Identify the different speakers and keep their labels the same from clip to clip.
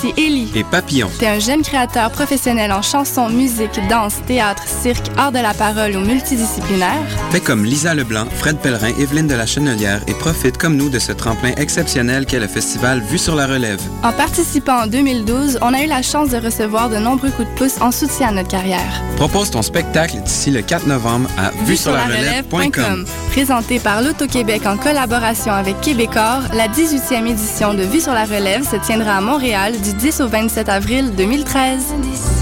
Speaker 1: Salut, ici Ellie.
Speaker 2: Et Papillon.
Speaker 1: T'es un jeune créateur professionnel en chanson, musique, danse, théâtre, cirque, art de la parole ou multidisciplinaire?
Speaker 2: Fais comme Lisa Leblanc, Fred Pellerin, Evelyne de la Chenelière et profite comme nous de ce tremplin exceptionnel qu'est le festival Vue sur la Relève.
Speaker 1: En participant en 2012, on a eu la chance de recevoir de nombreux coups de pouce en soutien à notre carrière.
Speaker 2: Propose ton spectacle d'ici le 4 novembre à vue sur la relève.com.
Speaker 1: Présenté par l'Auto-Québec en collaboration avec Québecor, la 18e édition de Vue sur la Relève se tiendra à Montréal du 10 au 27 avril 2013.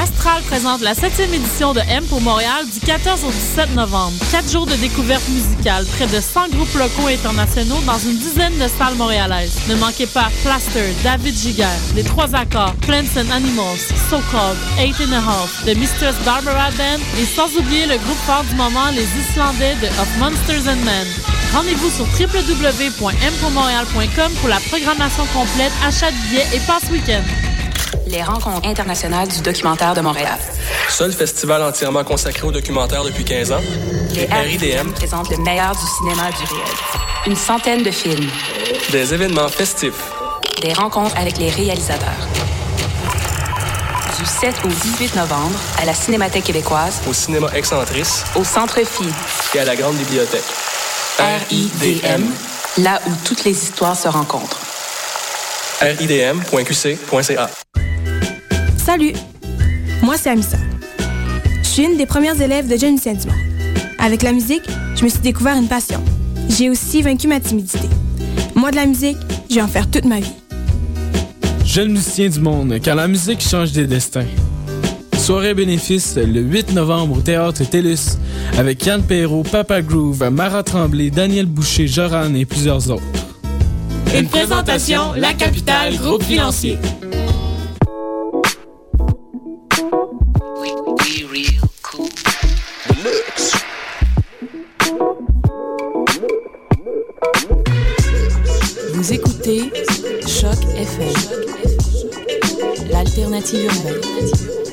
Speaker 3: Astral présente la 7e édition de M pour Montréal du 14 au 17 novembre. Quatre jours de découverte musicale, près de 100 groupes locaux et internationaux dans une dizaine de salles montréalaises. Ne manquez pas Plaster, David Giger, Les Trois Accords, Plants and Animals, So Called, Eight and a Half, The Mistress Barbara Band et sans oublier le groupe fort du moment, les Islandais de Of Monsters and Men. Rendez-vous sur www.mpourmontréal.com pour la programmation complète, achat de billets et passe week-end.
Speaker 4: Les rencontres internationales du documentaire de Montréal.
Speaker 5: Seul festival entièrement consacré au documentaire depuis 15 ans.
Speaker 4: Les RIDM présentent le meilleur du cinéma du réel. Une centaine de films.
Speaker 5: Des événements festifs.
Speaker 4: Des rencontres avec les réalisateurs. Du 7 au 18 novembre à la Cinémathèque québécoise.
Speaker 5: Au cinéma Excentrice.
Speaker 4: Au Centre Phi.
Speaker 5: Et à la Grande Bibliothèque.
Speaker 4: RIDM, là où toutes les histoires se rencontrent.
Speaker 5: ridm.qc.ca
Speaker 6: Salut, moi c'est Amissa. Je suis une des premières élèves de Jeune Lucien Dumont. Avec la musique, je me suis découvert une passion. J'ai aussi vaincu ma timidité. Moi de la musique, je vais en faire toute ma vie.
Speaker 7: Jeune musicien du monde, car la musique change des destins. Soirée bénéfice le 8 novembre au Théâtre TELUS avec Yann Perrault, Papa Groove, Mara Tremblay, Daniel Boucher, Joran et plusieurs autres.
Speaker 8: Une présentation, La Capitale, groupe financier.
Speaker 9: 지认为.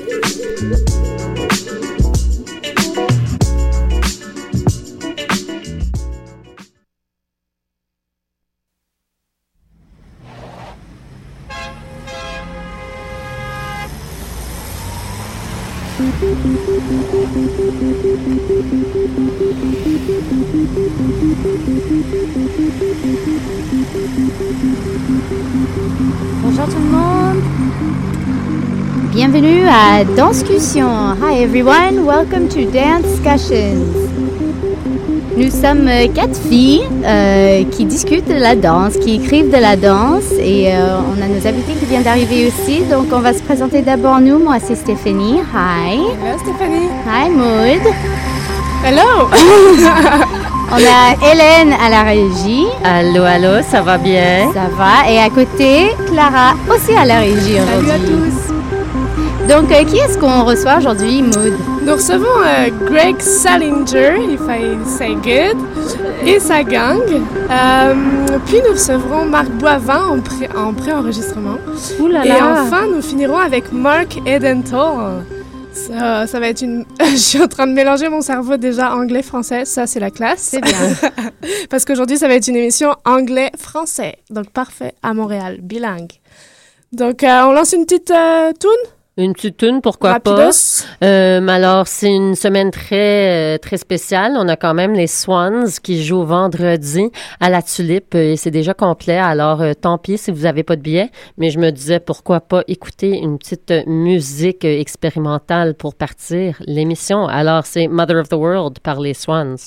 Speaker 9: Danscussion. Hi everyone, welcome to Dancescussions. Nous sommes euh, quatre filles euh, qui discutent de la danse, qui écrivent de la danse et euh, on a nos invités qui viennent d'arriver aussi. Donc on va se présenter d'abord nous. Moi c'est Stéphanie. Hi.
Speaker 10: Hello Stéphanie.
Speaker 9: Hi Maud.
Speaker 10: Hello.
Speaker 9: On a Hélène à la régie.
Speaker 11: Allô, allô, ça va bien?
Speaker 9: Ça va. Et à côté, Clara aussi à la régie
Speaker 10: Salut à tous.
Speaker 9: Donc, euh, qui est-ce qu'on reçoit aujourd'hui, Maud?
Speaker 10: Nous recevons euh, Greg Salinger, if I say good, et sa gang. Euh, puis nous recevrons Marc Boivin en, pré- en pré-enregistrement.
Speaker 9: là
Speaker 10: et
Speaker 9: là.
Speaker 10: enfin, nous finirons avec Mark Edenthal. Ça, ça va être une. Je suis en train de mélanger mon cerveau déjà anglais-français. Ça, c'est la classe.
Speaker 9: C'est bien.
Speaker 10: Parce qu'aujourd'hui, ça va être une émission anglais-français. Donc, parfait à Montréal, bilingue. Donc, on lance une petite toune?
Speaker 11: Une petite tune, pourquoi
Speaker 10: Rapidos?
Speaker 11: pas? Euh, alors, c'est une semaine très, euh, très spéciale. On a quand même les Swans qui jouent vendredi à la Tulipe et c'est déjà complet. Alors, euh, tant pis si vous n'avez pas de billets. Mais je me disais, pourquoi pas écouter une petite euh, musique expérimentale pour partir l'émission. Alors, c'est Mother of the World par les Swans.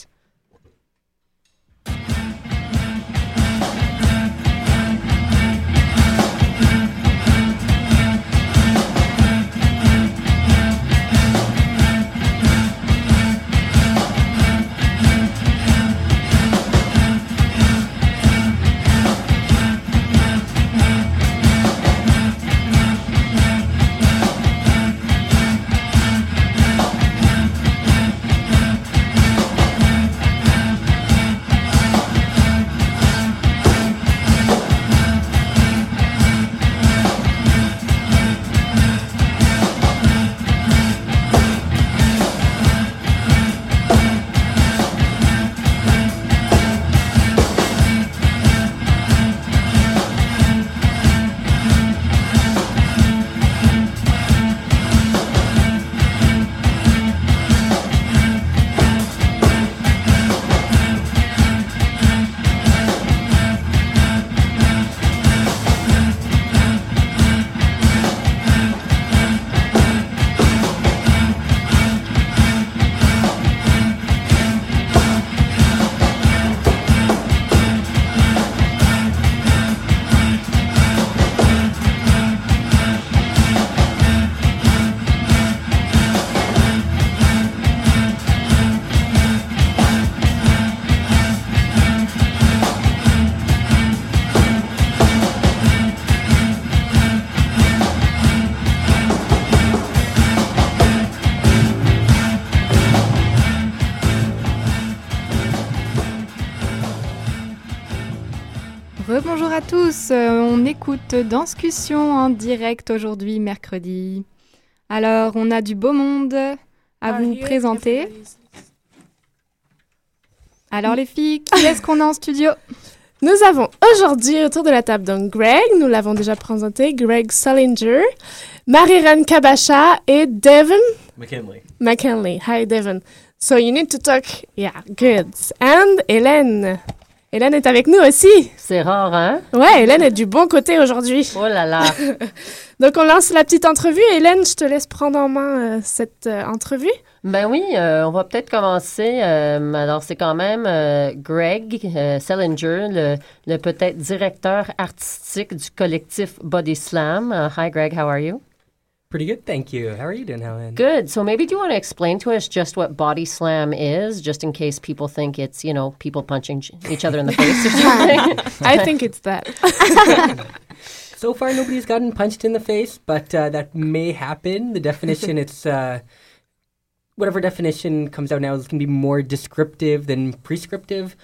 Speaker 12: Tous. Euh, on écoute Danscussion en direct aujourd'hui, mercredi. Alors, on a du beau monde à
Speaker 10: Ah,
Speaker 12: vous présenter. Alors, les filles, qui est-ce qu'on a en studio?
Speaker 10: Nous avons aujourd'hui autour de la table donc Greg, nous l'avons déjà présenté, Greg Salinger, Mariran Kabasha et Devon
Speaker 13: McKinley.
Speaker 10: McKinley. Hi Devon. So you need to talk. Yeah, good. And Hélène. Hélène est avec nous aussi.
Speaker 11: C'est rare, hein?
Speaker 10: Ouais, Hélène est du bon côté aujourd'hui.
Speaker 11: Oh là là.
Speaker 10: donc on lance la petite entrevue. Hélène, je te laisse prendre en main euh, cette euh, entrevue.
Speaker 11: Ben oui, euh, on va peut-être commencer. alors, c'est quand même Greg Selinger, le, le peut-être directeur artistique du collectif Body Slam. Uh, hi, Greg, how are you?
Speaker 13: Pretty good, thank you. How are you doing, Helen?
Speaker 11: Good. So maybe do you want to explain to us just what Body Slam is, just in case people think it's, you know, people punching each other in the face or something?
Speaker 10: I think it's that.
Speaker 13: So far, nobody's gotten punched in the face, but uh, that may happen. The definition, it's uh, whatever definition comes out now is going to be more descriptive than prescriptive.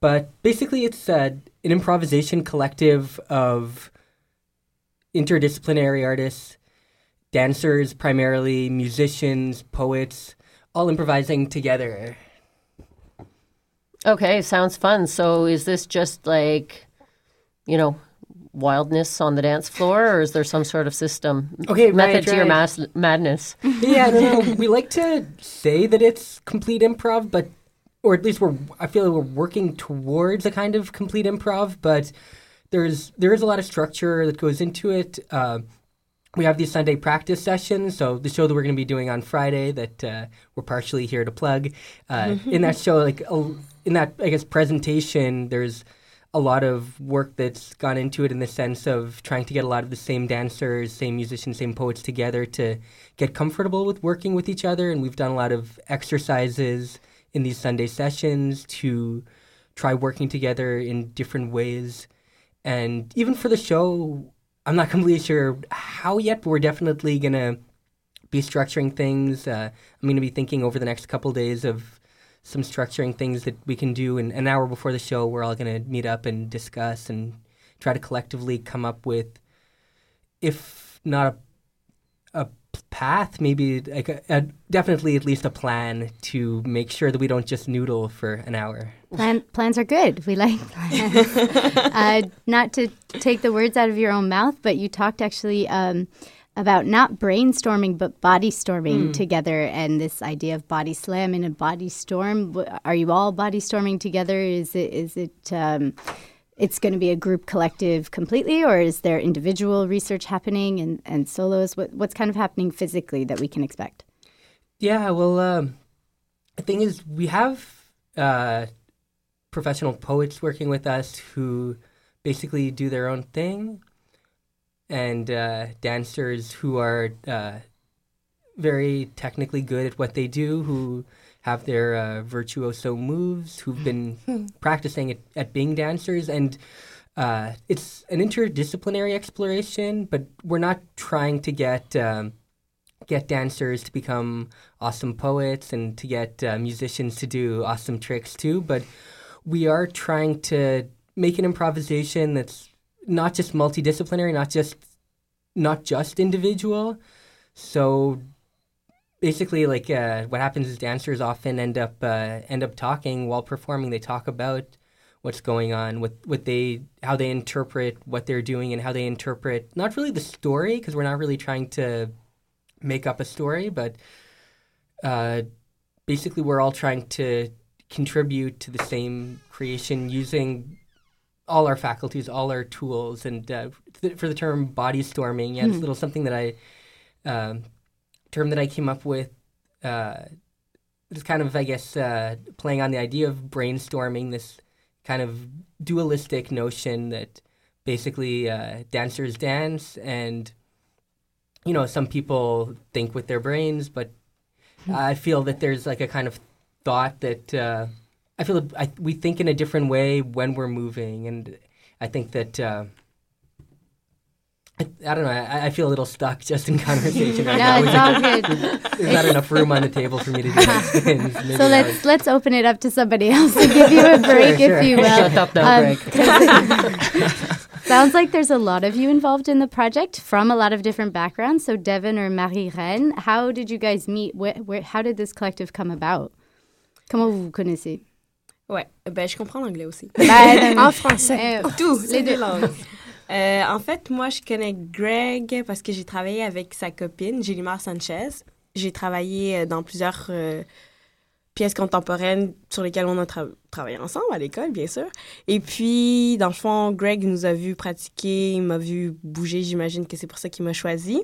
Speaker 13: But basically, it's uh, an improvisation collective of interdisciplinary artists, dancers, primarily musicians, poets, all improvising together.
Speaker 11: Okay, sounds fun. So is this just like, you know, wildness on the dance floor, or is there some sort of system
Speaker 13: Okay,
Speaker 11: method
Speaker 13: right,
Speaker 11: to your mass- madness?
Speaker 13: yeah, no, no. We like to say that it's complete improv, but or at least we're I feel like we're working towards a kind of complete improv, but there's there is a lot of structure that goes into it. Uh, we have these Sunday practice sessions, so the show that we're going to be doing on Friday that uh, we're partially here to plug. Uh, in that show, like a- in that I guess presentation, there's a lot of work that's gone into it in the sense of trying to get a lot of the same dancers, same musicians, same poets together to get comfortable with working with each other. And we've done a lot of exercises in these Sunday sessions to try working together in different ways. And even for the show, I'm not completely sure how yet, but we're definitely going to be structuring things. Uh, I'm going to be thinking over the next couple days of some structuring things that we can do. And an hour before the show, we're all going to meet up and discuss and try to collectively come up with, if not a, a path, maybe like a, a, definitely at least a plan to make sure that we don't just noodle for an hour.
Speaker 9: Plan, plans are good. We like plans. uh, not to take the words out of your own mouth, but you talked actually um, about not brainstorming, but body storming
Speaker 11: Hmm.
Speaker 9: together and this idea of body slam and a body storm. Are you all body storming together? Is it, is it, um, it's going to be a group collective completely, or is there individual research happening and, and solos? What, what's kind of happening physically that we can expect?
Speaker 13: Yeah, well, um, the thing is, we have uh, professional poets working with us who basically do their own thing, and uh, dancers who are uh, very technically good at what they do, who have their uh, virtuoso moves, who've been practicing at, at being dancers, and uh, it's an interdisciplinary exploration. But we're not trying to get um, get dancers to become awesome poets and to get uh, musicians to do awesome tricks too. But we are trying to make an improvisation that's not just multidisciplinary, not just not just individual. So basically, like uh, what happens is dancers often end up uh, end up talking while performing. They talk about what's going on, what what they how they interpret what they're doing, and how they interpret not really the story because we're not really trying to make up a story, but uh, basically we're all trying to contribute to the same creation using all our faculties, all our tools, and uh, th- for the term body storming, yeah, it's a little something that I um, term that I came up with. Uh, it's kind of, I guess, uh, playing on the idea of brainstorming this kind of dualistic notion that basically uh, dancers dance and you know some people think with their brains but i feel that there's like a kind of thought that uh, i feel that I, we think in a different way when we're moving and i think that uh, I, I don't know. I, I feel a little stuck just in conversation right
Speaker 9: No,
Speaker 13: now.
Speaker 9: it's all good.
Speaker 13: There's not enough room on the table for me to do my spins. Maybe
Speaker 9: So let's
Speaker 13: was-
Speaker 9: let's open it up to somebody else to give you a break,
Speaker 13: Sure,
Speaker 9: if you will.
Speaker 13: Shut up now,
Speaker 9: Um,
Speaker 13: Greg.
Speaker 9: 'cause it- Sounds like there's a lot of you involved in the project from a lot of different backgrounds. So, Devin or Marie-Reine, how did you guys meet? Where, where, how did this collective come about? Comment vous vous connaissez?
Speaker 14: Ouais, ben je comprends l'anglais aussi.
Speaker 9: Ben,
Speaker 10: en français.
Speaker 14: Euh, tout, les deux langues. Euh, en fait, moi, je connais Greg parce que j'ai travaillé avec sa copine, Gélimar Sanchez. J'ai travaillé euh, dans plusieurs euh, pièces contemporaines sur lesquelles on a tra- travaillé ensemble à l'école, bien sûr. Et puis, dans le fond, Greg nous a vu pratiquer, il m'a vu bouger, j'imagine que c'est pour ça qu'il m'a choisi.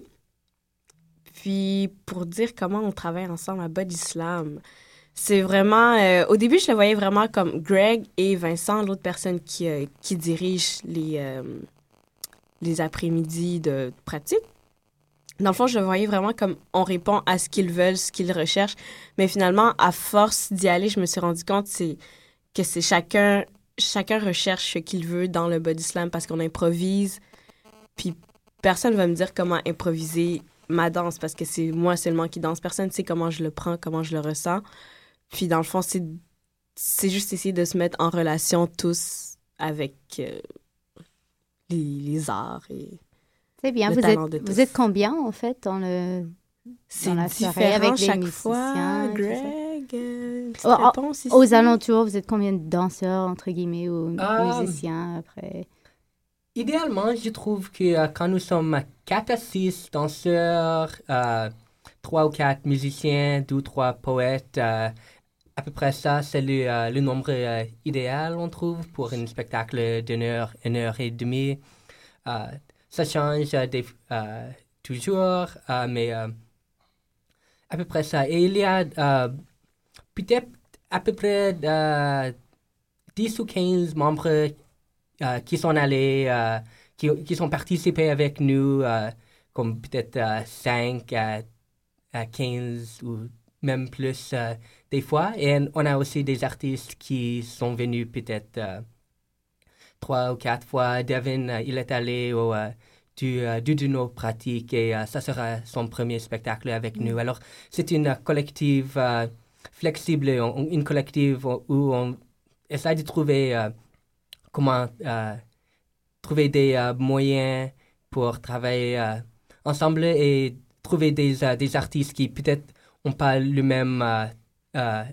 Speaker 14: Puis, pour dire comment on travaille ensemble à Body Slam, c'est vraiment... au début, je le voyais vraiment comme Greg et Vincent, l'autre personne qui, qui dirige les, les après-midi de pratique. Dans le fond, je voyais vraiment comme on répond à ce qu'ils veulent, ce qu'ils recherchent. Mais finalement, à force d'y aller, je me suis rendu compte que c'est chacun, chacun recherche ce qu'il veut dans le body slam parce qu'on improvise. Puis personne va me dire comment improviser ma danse parce que c'est moi seulement qui danse. Personne ne sait comment je le prends, comment je le ressens. Puis dans le fond, c'est, c'est juste essayer de se mettre en relation tous avec euh, les, les arts et
Speaker 9: C'est bien.
Speaker 14: le
Speaker 9: Vous
Speaker 14: talent
Speaker 9: êtes,
Speaker 14: de tous.
Speaker 9: vous êtes combien, en fait, dans, le,
Speaker 14: C'est
Speaker 9: dans la soirée
Speaker 14: différent
Speaker 9: avec les
Speaker 14: chaque
Speaker 9: musiciens?
Speaker 14: fois. Greg, euh,
Speaker 9: aux-
Speaker 14: réponse ici?
Speaker 9: aux alentours, vous êtes combien de danseurs, entre guillemets, ou
Speaker 13: Ah.
Speaker 9: musiciens après?
Speaker 13: Idéalement, je trouve que euh, quand nous sommes 4 à 6 danseurs, euh, 3 ou 4 musiciens, 2 ou 3 poètes, euh, à peu près ça, c'est le, euh, le nombre euh, idéal, on trouve, pour un spectacle d'une heure, une heure et demie. Euh, ça change toujours, mais à peu près ça. Et il y a peut-être à peu près euh, 10 ou 15 membres qui sont allés, qui, qui sont participés avec nous, comme peut-être 5 à, à 15 ou même plus des fois. Et on a aussi des artistes qui sont venus peut-être euh, trois ou quatre fois. Devin, euh, il est allé au euh, du, du de nos pratiques et ça sera son premier spectacle avec nous. Alors, c'est une collective flexible, on- une collective où on essaie de trouver comment trouver des moyens pour travailler ensemble et trouver des, des artistes qui peut-être n'ont pas le même euh,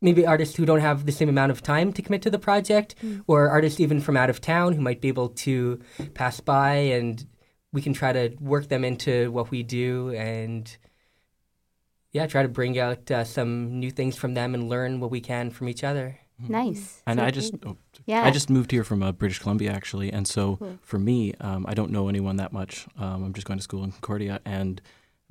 Speaker 13: maybe artists who don't have the same amount of time to commit to the project
Speaker 15: Mm.
Speaker 13: or artists even from out of town who might be able to pass by and we can try to work them into what we do and yeah try to bring out uh, some new things from them and learn what we can from each other
Speaker 9: Nice.
Speaker 16: And
Speaker 9: So
Speaker 16: I just, oh,
Speaker 9: Yeah.
Speaker 16: I just moved here from uh, British Columbia actually, and so
Speaker 9: Cool.
Speaker 16: for me, um, I don't know anyone that much. Um, I'm just going to school in Concordia, and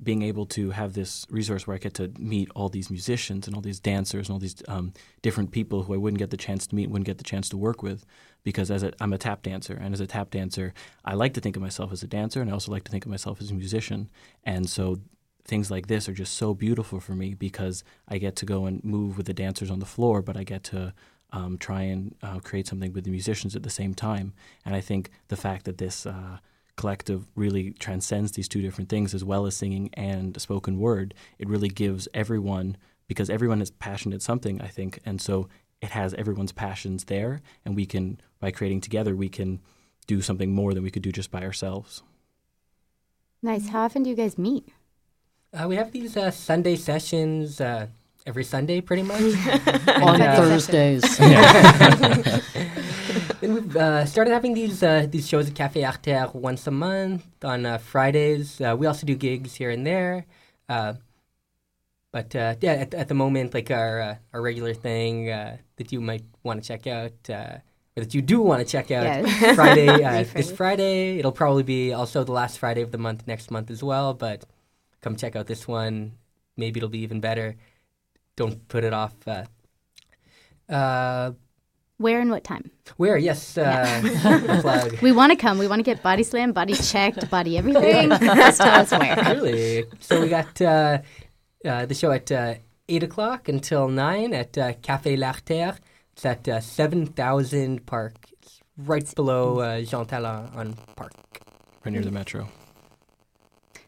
Speaker 16: being able to have this resource where I get to meet all these musicians and all these dancers and all these um, different people who I wouldn't get the chance to meet, wouldn't get the chance to work with, because as a, I'm a tap dancer, and as a tap dancer, I like to think of myself as a dancer, and I also like to think of myself as a musician, and so things like this are just so beautiful for me because I get to go and move with the dancers on the floor, but I get to um, try and uh, create something with the musicians at the same time. And I think the fact that this uh, collective really transcends these two different things, as well as singing and spoken word, it really gives everyone, because everyone is passionate at something, I think, and so it has everyone's passions there, and we can, by creating together, we can do something more than we could do just by ourselves.
Speaker 9: Nice. How often do you guys meet?
Speaker 13: Uh, we have these uh, Sunday sessions uh, every Sunday, pretty much.
Speaker 11: On Thursdays.
Speaker 13: then we've uh, started having these uh, these shows at Cafe Arter once a month on uh, Fridays. Uh, we also do gigs here and there. Uh, but uh, yeah, at, at the moment, like our uh, our regular thing uh, that you might want to check out, uh, or that you do want to check out,
Speaker 9: Yes.
Speaker 13: Friday uh, this
Speaker 9: Friday.
Speaker 13: Friday. It'll probably be also the last Friday of the month next month as well. But come check out this one. Maybe it'll be even better. Don't put it off. Uh, uh,
Speaker 9: Where and what time?
Speaker 13: where? Yes, uh, plug.
Speaker 9: We want to come. We want to get body slam, body checked, body everything. Just tell us where.
Speaker 13: Really? So we got uh, uh, the show at uh, 8 o'clock until 9 at uh, Café L'Artère. It's at uh, 7000 Park. It's right below uh, Jean Talon on Park.
Speaker 16: Right near the metro.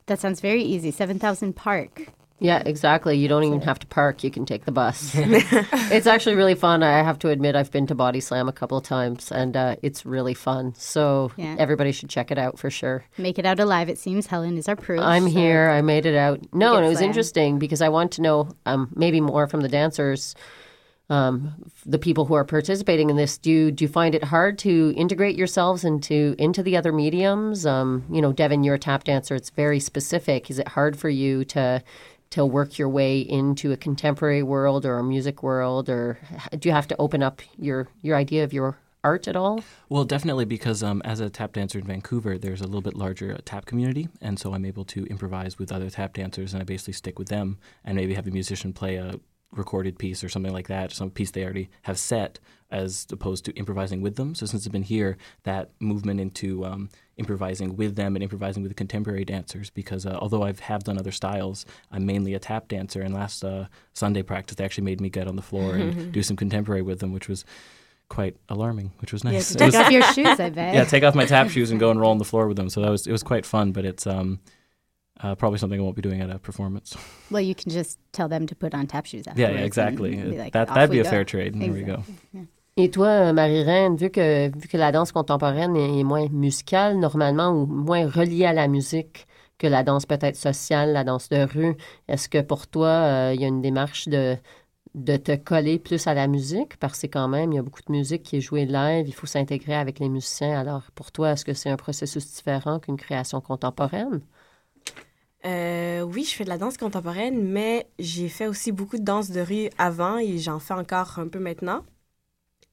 Speaker 9: That sounds very easy. 7,000 Park.
Speaker 11: Yeah, exactly. You don't even have to park. You can take the bus. it's actually really fun. I have to admit, I've been to Body Slam a couple of times, and uh, it's really fun. So
Speaker 9: Yeah.
Speaker 11: everybody should check it out for sure.
Speaker 9: Make it out alive, it seems. Helen is our proof.
Speaker 11: I'm
Speaker 9: so-
Speaker 11: here. I made it out. No, and it was interesting because I want to know um, maybe more from the dancers, um, the people who are participating in this. Do you, do you find it hard to integrate yourselves into into the other mediums? Um, you know, Devin, you're a tap dancer. It's very specific. Is it hard for you to to work your way into a contemporary world or a music world, or do you have to open up your your idea of your art at all?
Speaker 16: Well, definitely because um, as a tap dancer in Vancouver, there's a little bit larger uh, tap community, and so I'm able to improvise with other tap dancers, and I basically stick with them, and maybe have a musician play a recorded piece or something like that, some piece they already have set, as opposed to improvising with them. So since I've been here, that movement into um, improvising with them and improvising with the contemporary dancers, because uh, although I have done other styles, I'm mainly a tap dancer. And last uh, Sunday practice, they actually made me get on the floor and do some contemporary with them, which was quite alarming, which was nice.
Speaker 9: take
Speaker 16: was-
Speaker 9: off your shoes, I bet.
Speaker 16: Yeah, take off my tap shoes and go and roll on the floor with them. So that was it was quite fun, but it's um, uh, probably something I won't be doing at a performance.
Speaker 9: Well, you can just tell them to put on tap shoes afterwards.
Speaker 16: yeah, exactly.
Speaker 9: like,
Speaker 16: that that'd be a
Speaker 9: go."
Speaker 16: fair trade. There we go.
Speaker 9: Yeah.
Speaker 11: Et toi, Marie-Reine, vu que, vu que la danse contemporaine est moins musicale normalement ou moins reliée à la musique que la danse peut-être sociale, la danse de rue, est-ce que pour toi, euh, il y a une démarche de, de te coller plus à la musique? Parce que quand même, il y a beaucoup de musique qui est jouée live, il faut s'intégrer avec les musiciens. Alors, pour toi, est-ce que c'est un processus différent qu'une création contemporaine?
Speaker 14: Euh, oui, je fais de la danse contemporaine, mais j'ai fait aussi beaucoup de danse de rue avant et j'en fais encore un peu maintenant.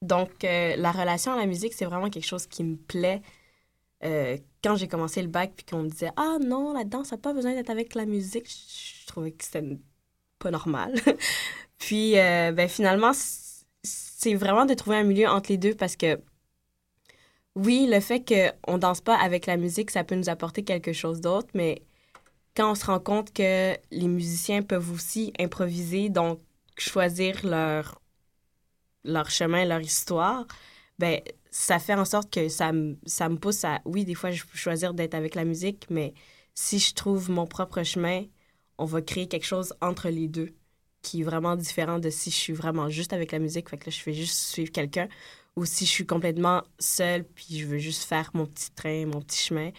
Speaker 14: Donc, euh, la relation à la musique, c'est vraiment quelque chose qui me plaît. Euh, quand j'ai commencé le bac, puis qu'on me disait Ah non, la danse n'a pas besoin d'être avec la musique, je, trouvais que c'était pas normal. puis, euh, ben, finalement, c'est vraiment de trouver un milieu entre les deux parce que oui, le fait qu'on danse pas avec la musique, ça peut nous apporter quelque chose d'autre, mais quand on se rend compte que les musiciens peuvent aussi improviser, donc choisir leur, leur chemin, leur histoire, ben ça fait en sorte que ça, me- ça me pousse à, oui, des fois, je peux choisir d'être avec la musique, mais si je trouve mon propre chemin, on va créer quelque chose entre les deux qui est vraiment différent de si je suis vraiment juste avec la musique, fait que là, je fais juste suivre quelqu'un, ou si je suis complètement seule, puis je veux juste faire mon petit train, mon petit chemin.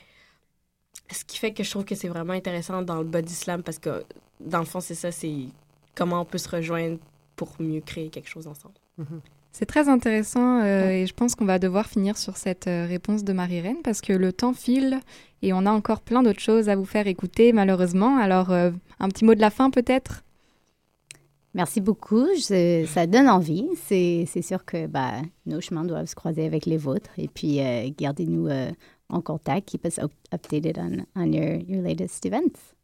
Speaker 14: Ce qui fait que je trouve que c'est vraiment intéressant dans le body slam parce que, dans le fond, c'est ça, c'est comment on peut se rejoindre pour mieux créer quelque chose ensemble.
Speaker 12: C'est très intéressant euh, et je pense qu'on va devoir finir sur cette euh, réponse de Marie-Reine parce que le temps file et on a encore plein d'autres choses à vous faire écouter malheureusement. Alors euh, un petit mot de la fin peut-être?
Speaker 9: Merci beaucoup. Je- ça donne envie. C'est sûr que bah, nos chemins doivent se croiser avec les vôtres. Et puis, euh, gardez-nous en contact. Keep us up- updated on, on your, your latest events.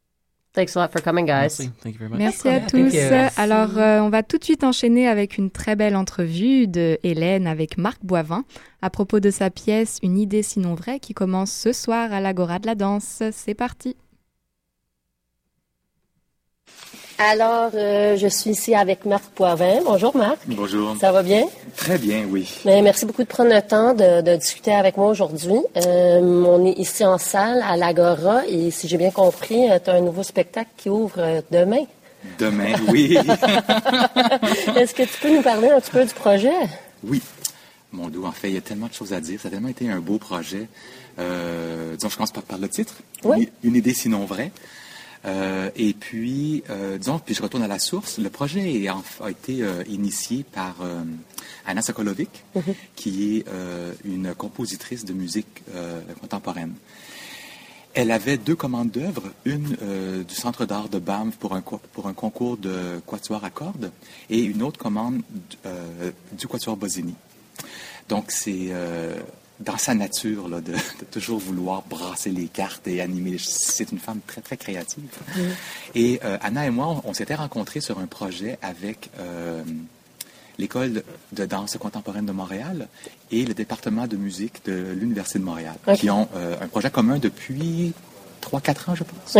Speaker 11: Thanks a lot for coming, guys.
Speaker 16: Merci. Thank you very much.
Speaker 12: Merci à tous. Alors, euh, on va tout de suite enchaîner avec une très belle entrevue de Hélène avec Marc Boivin à propos de sa pièce Une idée sinon vraie qui commence ce soir à l'Agora de la danse. C'est parti.
Speaker 11: Alors, euh, je suis ici avec Marc Poivin. Bonjour, Marc.
Speaker 15: Bonjour.
Speaker 11: Ça va bien?
Speaker 15: Très bien, oui.
Speaker 11: Mais merci beaucoup de prendre le temps de, de discuter avec moi aujourd'hui. Euh, on est ici en salle à l'Agora et si j'ai bien compris, tu as un nouveau spectacle qui ouvre euh, demain.
Speaker 15: Demain, oui.
Speaker 11: Est-ce que tu peux nous parler un petit peu du projet?
Speaker 15: oui. Mon dos, en fait, il y a tellement de choses à dire. Ça a tellement été un beau projet. Euh, disons, je commence par, par le titre.
Speaker 11: Oui.
Speaker 15: Une, une idée sinon vraie. Euh, et puis, euh, disons, puis je retourne à la source. Le projet a été euh, initié par Anna Sokolovic, qui est une compositrice de musique contemporaine. Elle avait deux commandes d'œuvres, une du Centre d'art de Banff pour un, pour un concours de quatuor à cordes et une autre commande du quatuor Bosini. Donc, c'est dans sa nature là, de, de toujours vouloir brasser les cartes et animer. C'est une femme très, très créative. Et euh, Anna et moi, on, on s'était rencontrés sur un projet avec euh, l'École de- danse contemporaine de Montréal et le département de musique de l'Université de Montréal, qui ont euh, un projet commun depuis 3-4 ans, je pense.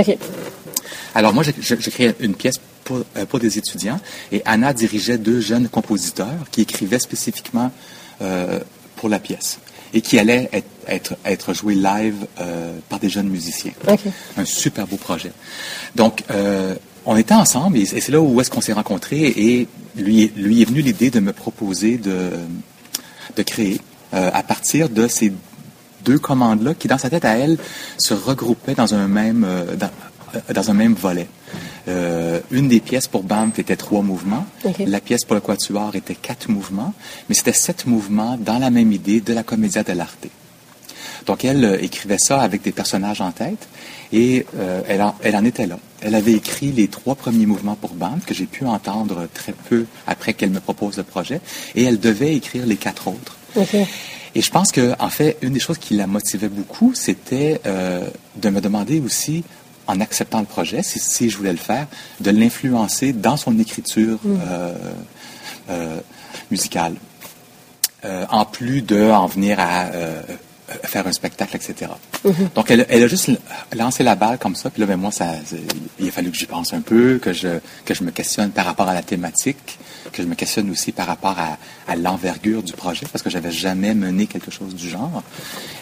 Speaker 15: Alors moi, j'ai- créé une pièce pour, pour des étudiants et Anna dirigeait deux jeunes compositeurs qui écrivaient spécifiquement pour la pièce et qui allaient être, être, être joués live euh, par des jeunes musiciens. Un super beau projet. Donc, euh, on était ensemble et, c'est là où est-ce qu'on s'est rencontrés et lui, lui est venu l'idée de me proposer de, de créer euh, à partir de ces deux commandes-là qui, dans sa tête à elle, se regroupaient dans un même, dans, dans, un même volet. Une des pièces pour Banff était trois mouvements. La pièce pour le quatuor était quatre mouvements, mais c'était sept mouvements dans la même idée de la commedia dell'arte. Donc elle écrivait ça avec des personnages en tête et elle, en, elle en était là. Elle avait écrit les trois premiers mouvements pour Banff que j'ai pu entendre très peu après qu'elle me propose le projet et elle devait écrire les quatre autres. Et je pense que, en fait, une des choses qui la motivait beaucoup, c'était euh, de me demander aussi, en acceptant le projet, si, je voulais le faire, de l'influencer dans son écriture mm. euh, euh, musicale. en plus de en venir à faire un spectacle, etc. Mm-hmm. Donc, elle, a juste lancé la balle comme ça. Puis là, ben, moi, ça, il a fallu que j'y pense un peu, que je, que je me questionne par rapport à la thématique, que je me questionne aussi par rapport à, l'envergure du projet, parce que j'avais jamais mené quelque chose du genre.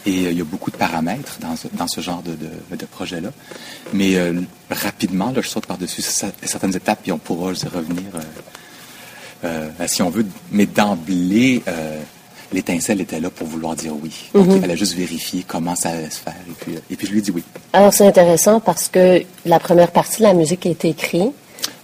Speaker 15: Et euh, il y a beaucoup de paramètres dans, dans ce genre de, de, projet-là. Mais euh, rapidement, là, je saute par-dessus certaines étapes, puis on pourra y revenir euh, si on veut. Mais d'emblée, l'étincelle était là pour vouloir dire oui. Donc, il mhm. fallait juste vérifier comment ça allait se faire. Et puis, et puis je lui ai dit oui.
Speaker 11: Alors, c'est intéressant parce que la première partie de la musique a été écrite.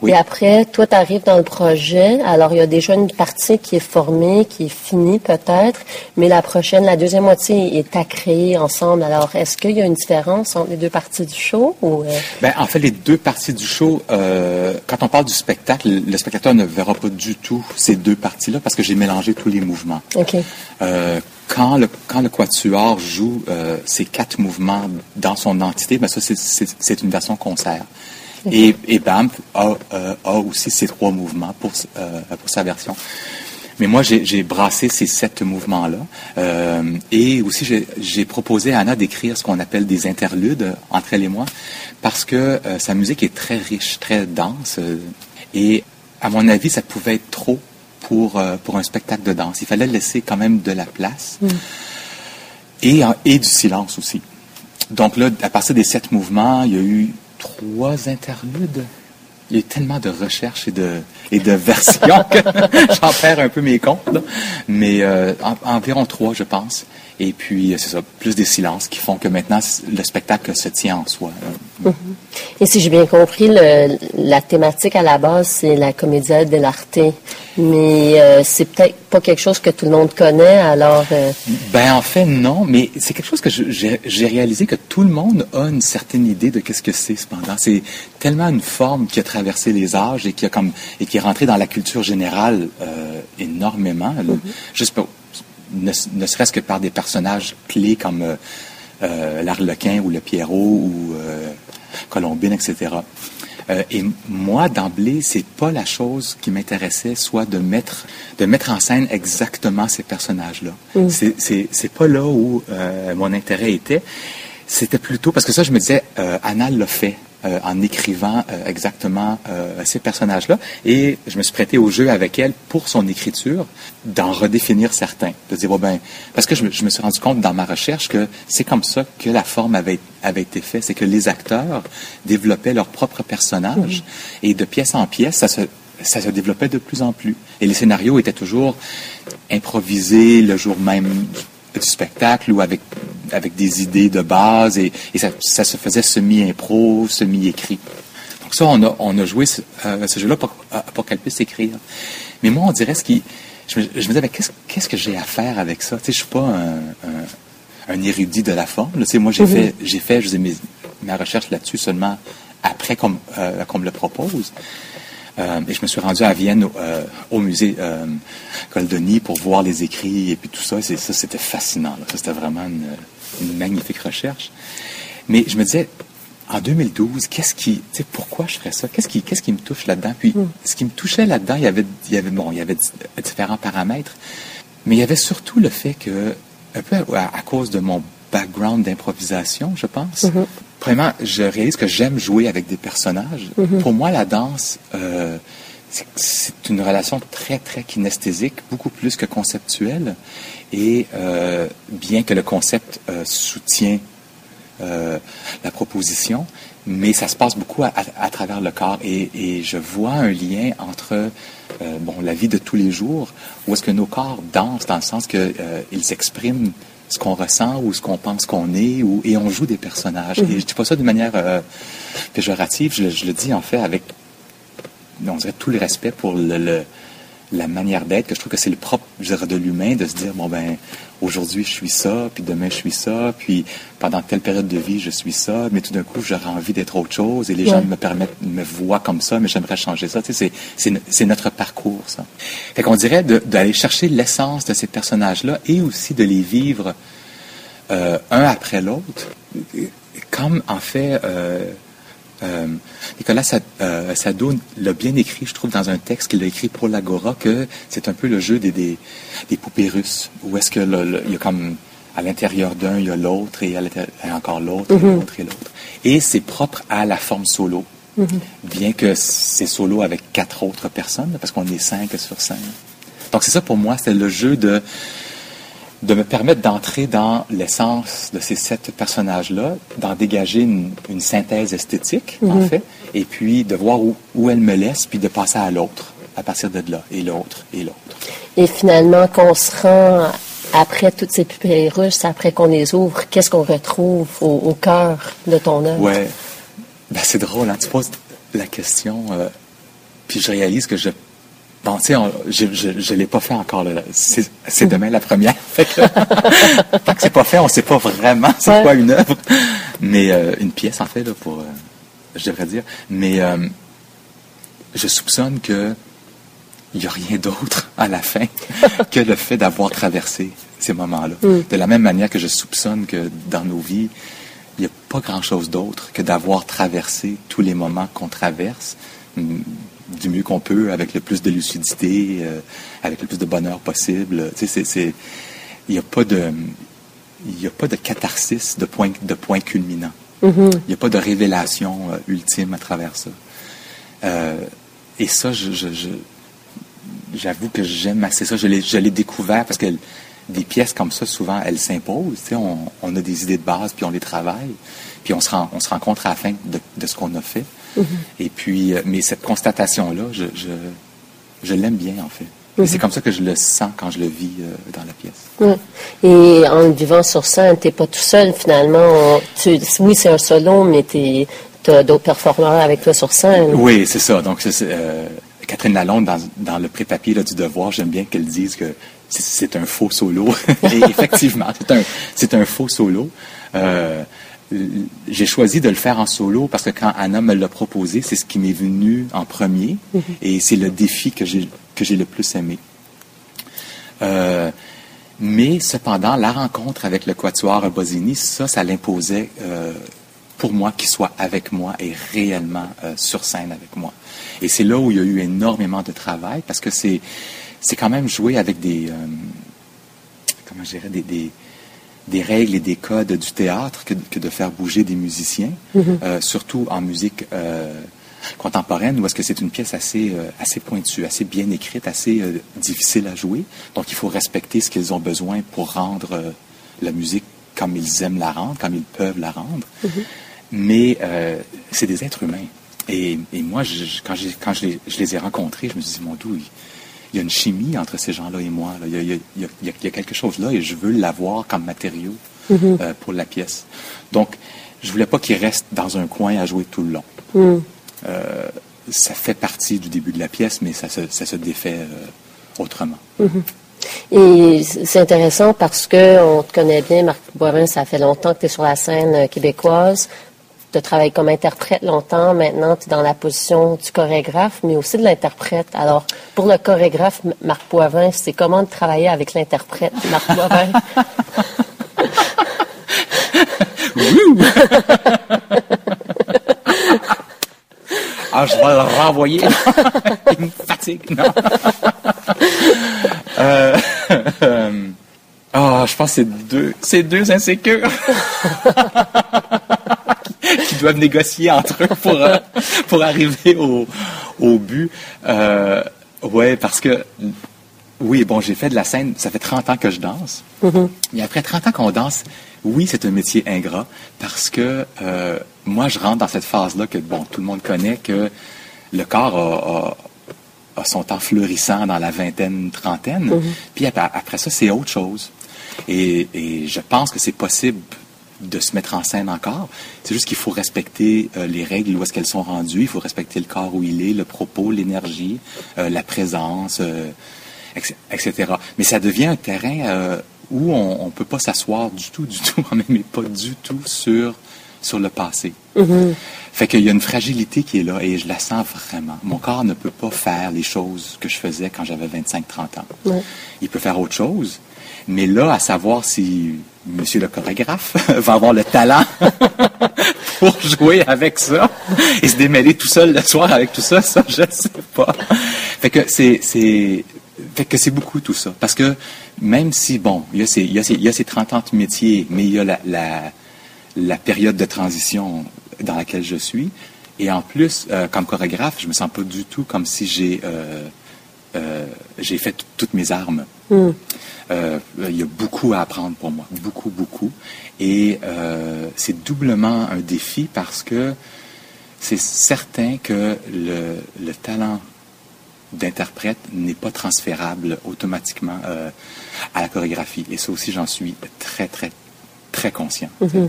Speaker 11: Et après, toi, tu arrives dans le projet. Alors, il y a déjà une partie qui est formée, qui est finie peut-être, mais la prochaine, la deuxième moitié est à créer ensemble. Alors, est-ce qu'il y a une différence entre les deux parties du show? Ou, euh?
Speaker 15: ben, en fait, les deux parties du show, euh, quand on parle du spectacle, le spectateur ne verra pas du tout ces deux parties-là parce que j'ai mélangé tous les mouvements.
Speaker 11: OK.
Speaker 15: Euh, quand le, quand le quatuor joue ces quatre mouvements dans son entité, ben ça, c'est une version concert. Et, et BAMP a, euh, a, aussi ces trois mouvements pour, euh, pour sa version. Mais moi, j'ai brassé ces sept mouvements-là. Euh, et aussi, j'ai proposé à Anna d'écrire ce qu'on appelle des interludes entre elle et moi, parce que sa musique est très riche, très dense. Et à mon avis, ça pouvait être trop pour, pour un spectacle de danse. Il fallait laisser quand même de la place. Mm. Et, et du silence aussi. Donc là, à partir des sept mouvements, il y a eu trois interludes. Il y a tellement de recherches et de, et de versions que j'en perds un peu mes comptes. Mais euh, environ trois, je pense. Et puis, c'est ça, plus des silences qui font que maintenant, le spectacle se tient en soi.
Speaker 11: Mm-hmm. Et si j'ai bien compris, la thématique à la base, c'est la comédie dell'arte. Mais euh, c'est peut-être pas quelque chose que tout le monde connaît, alors... Euh,
Speaker 15: ben, en fait, non. Mais c'est quelque chose que j'ai réalisé que tout le monde a une certaine idée de qu'est-ce que c'est, cependant. C'est tellement une forme qui a traversé les âges et qui a comme et qui est rentrée dans la culture générale euh, énormément. Mm-hmm. Juste pour, ne, serait-ce que par des personnages clés comme l'Arlequin ou le Pierrot ou Colombine, etc. et moi, d'emblée, c'est pas la chose qui m'intéressait, soit de mettre, de mettre en scène exactement ces personnages-là. Mm. C'est pas là où mon intérêt était. C'était plutôt parce que ça, je me disais, Anna l'a fait. Euh, en écrivant euh, exactement euh, ces personnages-là. Et je me suis prêté au jeu avec elle pour son écriture, d'en redéfinir certains. De dire, bon, ben, parce que je me, je me, suis rendu compte dans ma recherche que c'est comme ça que la forme avait, avait été faite. C'est que les acteurs développaient leur propre personnage. Mm-hmm. Et de pièce en pièce, ça se, ça se développait de plus en plus. Et les scénarios étaient toujours improvisés le jour même du spectacle ou avec avec des idées de base et, ça, se faisait semi-impro, semi-écrit. Donc ça, on a, on a joué ce, euh, jeu-là pour, euh, pour qu'elle puisse écrire. Mais moi, on dirait ce qui... Je me, je me disais, qu'est-ce, qu'est-ce que j'ai à faire avec ça? Tu sais, je suis pas un, un, érudit de la forme. Tu sais, moi, j'ai fait, j'ai fait, je mes, ma recherche là-dessus seulement après qu'on, euh, me le propose. Euh, et je me suis rendu à Vienne euh, au musée euh, Goldoni pour voir les écrits et puis tout ça. ça, c'était fascinant. Ça, c'était vraiment une, une magnifique recherche. Mais je me disais, en 2012, qu'est-ce qui, pourquoi je ferais ça? Qu'est-ce qui, qu'est-ce qui me touche là-dedans? Puis, hmm. ce qui me touchait là-dedans, il y avait, il y avait, bon, il y avait différents paramètres, mais il y avait surtout le fait que, un peu à, cause de mon background d'improvisation, je pense. Mm-hmm. Premièrement, je réalise que j'aime jouer avec des personnages. Mm-hmm. Pour moi, la danse, euh, c'est une relation très, très kinesthésique, beaucoup plus que conceptuelle. Et euh, bien que le concept euh, soutient la proposition, mais ça se passe beaucoup à, travers le corps. Et, je vois un lien entre bon, la vie de tous les jours, où est-ce que nos corps dansent dans le sens qu'ils expriment ce qu'on ressent ou ce qu'on pense qu'on est, ou, et on joue des personnages. Et je dis pas ça de manière péjorative, je, je, le dis en fait avec, on dirait, tout le respect pour le la manière d'être, que je trouve que c'est le propre de l'humain de se dire, bon ben, aujourd'hui je suis ça, puis demain je suis ça, puis pendant telle période de vie je suis ça, mais tout d'un coup j'aurais envie d'être autre chose et les gens me permettent, me voient comme ça, mais j'aimerais changer ça. Tu sais, c'est notre parcours, ça. Fait qu'on dirait d'aller chercher l'essence de ces personnages-là et aussi de les vivre euh, un après l'autre, comme en fait... Euh, euh, Nicolas euh, Sado l'a bien écrit, je trouve, dans un texte qu'il a écrit pour l'Agora, que c'est un peu le jeu des, des, poupées russes, où est-ce que il y a comme à l'intérieur d'un, il y a l'autre, et, encore l'autre, et mm-hmm. l'autre, et l'autre. Et c'est propre à la forme solo, mm-hmm. bien que c'est solo avec quatre autres personnes, parce qu'on est cinq sur scène. Donc c'est ça pour moi, c'est le jeu de de me permettre d'entrer dans l'essence de ces sept personnages-là, d'en dégager une, synthèse esthétique, en mhm. fait, et puis de voir où, où elle me laisse, puis de passer à l'autre, à partir de là, et l'autre, et l'autre.
Speaker 11: Et finalement, qu'on se rend après toutes ces pupilles russes, après qu'on les ouvre, qu'est-ce qu'on retrouve au, cœur de ton œuvre?
Speaker 15: Ouais, ben, c'est drôle, hein? tu poses la question, euh, puis je réalise que je Bon, tu sais, je ne l'ai pas fait encore. C'est demain la première. Fait que, tant que c'est pas fait, on ne sait pas vraiment c'est quoi une œuvre. Mais euh, une pièce, en fait, là, pour, euh, je devrais dire. Mais euh, je soupçonne que il n'y a rien d'autre à la fin que le fait d'avoir traversé ces moments-là. Mm. De la même manière que je soupçonne que dans nos vies, il n'y a pas grand-chose d'autre que d'avoir traversé tous les moments qu'on traverse du mieux qu'on peut, avec le plus de lucidité, euh, avec le plus de bonheur possible. Tu sais, c'est, il n'y a pas de, il a pas de catharsis, de point, de point culminant. Mm-hmm. Il n'y a pas de révélation euh, ultime à travers ça. Euh, et ça, je, j'avoue que j'aime assez ça. Je l'ai, je l'ai découvert parce que des pièces comme ça, souvent, elles s'imposent. Tu sais, on, on, a des idées de base, puis on les travaille, puis on se, rend, on se rencontre à la fin de, de ce qu'on a fait. Et puis, euh, mais cette constatation-là, je, je, l'aime bien, en fait. C'est comme ça que je le sens quand je le vis euh, dans la pièce.
Speaker 11: Et en le vivant sur scène, tu n'es pas tout seul, finalement. Tu, oui, c'est un solo, mais tu as d'autres performeurs avec toi sur scène.
Speaker 15: Oui, c'est ça. Donc, euh, Catherine Lalonde, dans, dans le pré-papier du devoir, j'aime bien qu'elle dise que c'est un faux solo. Et effectivement, c'est un, c'est un faux solo. Euh, j'ai choisi de le faire en solo parce que quand Anna me l'a proposé, c'est ce qui m'est venu en premier mhm. et c'est le défi que j'ai que j'ai le plus aimé. Euh, mais cependant, la rencontre avec le Quatuor Bosini, ça, ça l'imposait euh, pour moi qu'il soit avec moi et réellement euh, sur scène avec moi. Et c'est là où il y a eu énormément de travail parce que c'est c'est quand même jouer avec des comment je dirais des des règles et des codes du théâtre que, que de faire bouger des musiciens, mhm. euh, surtout en musique euh, contemporaine, où est-ce que c'est une pièce assez, euh, assez pointue, assez bien écrite, assez difficile à jouer. Donc il faut respecter ce qu'ils ont besoin pour rendre la musique comme ils aiment la rendre, comme ils peuvent la rendre. Mhm. Mais c'est des êtres humains. Et, et moi, je, quand, quand je, les, je, les, ai rencontrés, je me suis dit, mon doux, il y a une chimie entre ces gens-là et moi. Il, y a, quelque chose là et je veux l'avoir comme matériau mm-hmm. euh, pour la pièce. Donc, je voulais pas qu'il reste dans un coin à jouer tout le long. Mm. Euh, ça fait partie du début de la pièce, mais ça se, défait euh, autrement.
Speaker 11: Mm-hmm. Et c'est intéressant parce que on te connaît bien, Marc Boivin, ça fait longtemps que tu es sur la scène québécoise tu as travaillé comme interprète longtemps. Maintenant, tu es dans la position du chorégraphe, mais aussi de l'interprète. Alors, pour le chorégraphe Marc Poivin, c'est comment de travailler avec l'interprète Marc Poivin?
Speaker 15: ah, je vais le renvoyer. Il me fatigue, non? euh, ah, je pense que c'est deux, c'est deux insécures qui doivent négocier entre eux pour, euh, pour arriver au, au but. Euh, ouais, parce que oui, bon, j'ai fait de la scène, ça fait 30 ans que je danse. Mm-hmm. Mais après 30 ans qu'on danse, oui, c'est un métier ingrat parce que euh, moi, je rentre dans cette phase-là que, bon, tout le monde connaît, que le corps a, son temps fleurissant dans la vingtaine, trentaine. Mm-hmm. Puis après, ça, c'est autre chose. Et, et je pense que c'est possible de se mettre en scène encore. C'est juste qu'il faut respecter euh, les règles où est-ce qu'elles sont rendues. Il faut respecter le corps où il est, le propos, l'énergie, euh, la présence, euh, etc. Mais ça devient un terrain où on ne peut pas s'asseoir du tout, du tout, même pas du tout sur, sur le passé. Mm-hmm. Fait qu'il y a une fragilité qui est là et je la sens vraiment. Mon corps ne peut pas faire les choses que je faisais quand j'avais 25-30 ans. Il peut faire autre chose, mais là, à savoir si Monsieur le chorégraphe va avoir le talent pour jouer avec ça et se démêler tout seul le soir avec tout ça, ça, je ne sais pas. Fait que c'est, c'est, fait que c'est beaucoup tout ça. Parce que même si, bon, il y a ces, il y a ces, il y a ces 30 ans de métier, mais il y a la, la, période de transition dans laquelle je suis. Et en plus, euh, comme chorégraphe, je me sens pas du tout comme si j'ai, euh, euh, j'ai fait toutes mes armes. Hmm. Euh, il y a beaucoup à apprendre pour moi, beaucoup, beaucoup. Et euh, c'est doublement un défi parce que c'est certain que le, le talent d'interprète n'est pas transférable automatiquement à la chorégraphie. Et ça aussi, j'en suis très, très, très conscient. Mm-hmm.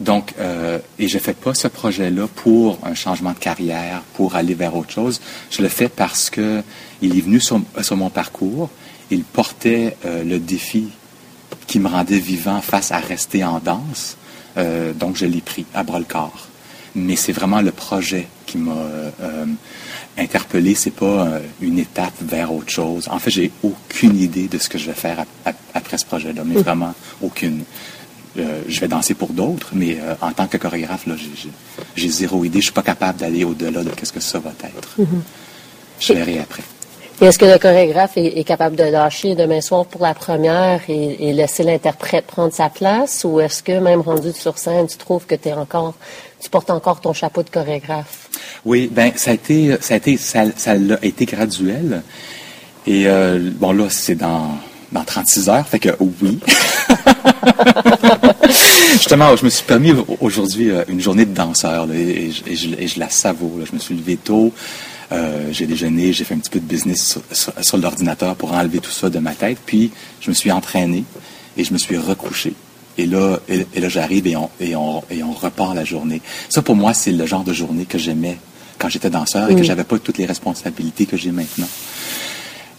Speaker 15: Donc, euh, et je fais pas ce projet-là pour un changement de carrière, pour aller vers autre chose. Je le fais parce que il est venu sur, sur mon parcours il portait euh, le défi qui me rendait vivant face à rester en danse. Euh, donc, je l'ai pris à bras le corps. Mais c'est vraiment le projet qui m'a euh, interpellé. C'est pas une étape vers autre chose. En fait, j'ai aucune idée de ce que je vais faire après ce projet-là, mais vraiment aucune. Je vais danser pour d'autres, mais en tant que chorégraphe, là, j'ai zéro idée. Je suis pas capable d'aller au-delà de ce que ça va être. Mm-hmm. Je verrai après
Speaker 11: est-ce que le chorégraphe est, capable de lâcher demain soir pour la première et, laisser l'interprète prendre sa place? Ou est-ce que même rendu sur scène, tu trouves que es encore, tu portes encore ton chapeau de chorégraphe?
Speaker 15: Oui, ben ça a été, ça a été, ça, a été graduel. Et euh, bon là, c'est dans dans 36 heures, fait que oui. Justement, je me suis permis aujourd'hui euh, une journée de danseur et, je, la savoure. Je me suis levé tôt. Euh, j'ai déjeuné, j'ai fait un petit peu de business sur, l'ordinateur pour enlever tout ça de ma tête. Puis, je me suis entraîné et je me suis recouché. Et là, et, là j'arrive et on, et, on, et on repart la journée. Ça, pour moi, c'est le genre de journée que j'aimais quand j'étais danseur et que j'avais pas toutes les responsabilités que j'ai maintenant.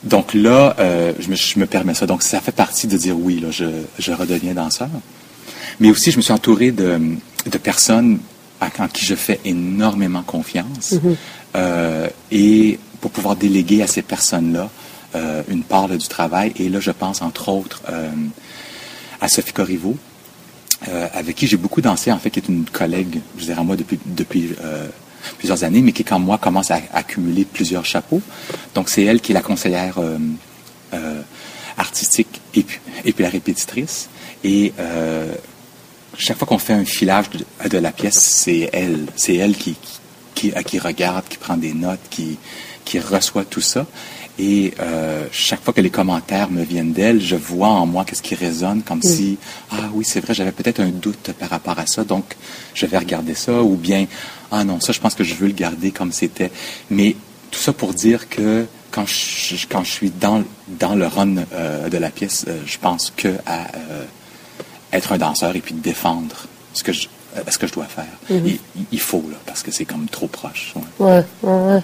Speaker 15: Donc là, euh, je, me, je, me, permets ça. Donc ça fait partie de dire oui, là, je, je redeviens danseur. Mais aussi, je me suis entouré de, de personnes en qui je fais énormément confiance. Mm-hmm. Euh, et pour pouvoir déléguer à ces personnes-là euh, une part du travail. Et là, je pense entre autres à Sophie Corriveau, avec qui j'ai beaucoup dansé, en fait, qui est une collègue, je dirais moi, depuis, depuis plusieurs années, mais qui, comme moi, commence à, accumuler plusieurs chapeaux. Donc, c'est elle qui est la conseillère artistique et puis, et puis la répétitrice. Et chaque fois qu'on fait un filage de, la pièce, c'est elle. C'est elle qui, qui, qui regarde, qui prend des notes, qui, qui reçoit tout ça. Et euh, chaque fois que les commentaires me viennent d'elle, je vois en moi qu'est-ce qui résonne, comme si ah oui c'est vrai, j'avais peut-être un doute par rapport à ça, donc je vais regarder ça, ou bien ah non ça je pense que je veux le garder comme c'était. Mais tout ça pour dire que quand je, suis dans le run euh, de la pièce, euh, je pense que à être un danseur et puis défendre ce que je, euh, ce que je dois faire. Mhm. il, faut, là, parce que c'est comme trop proche.
Speaker 11: Ouais. Ouais,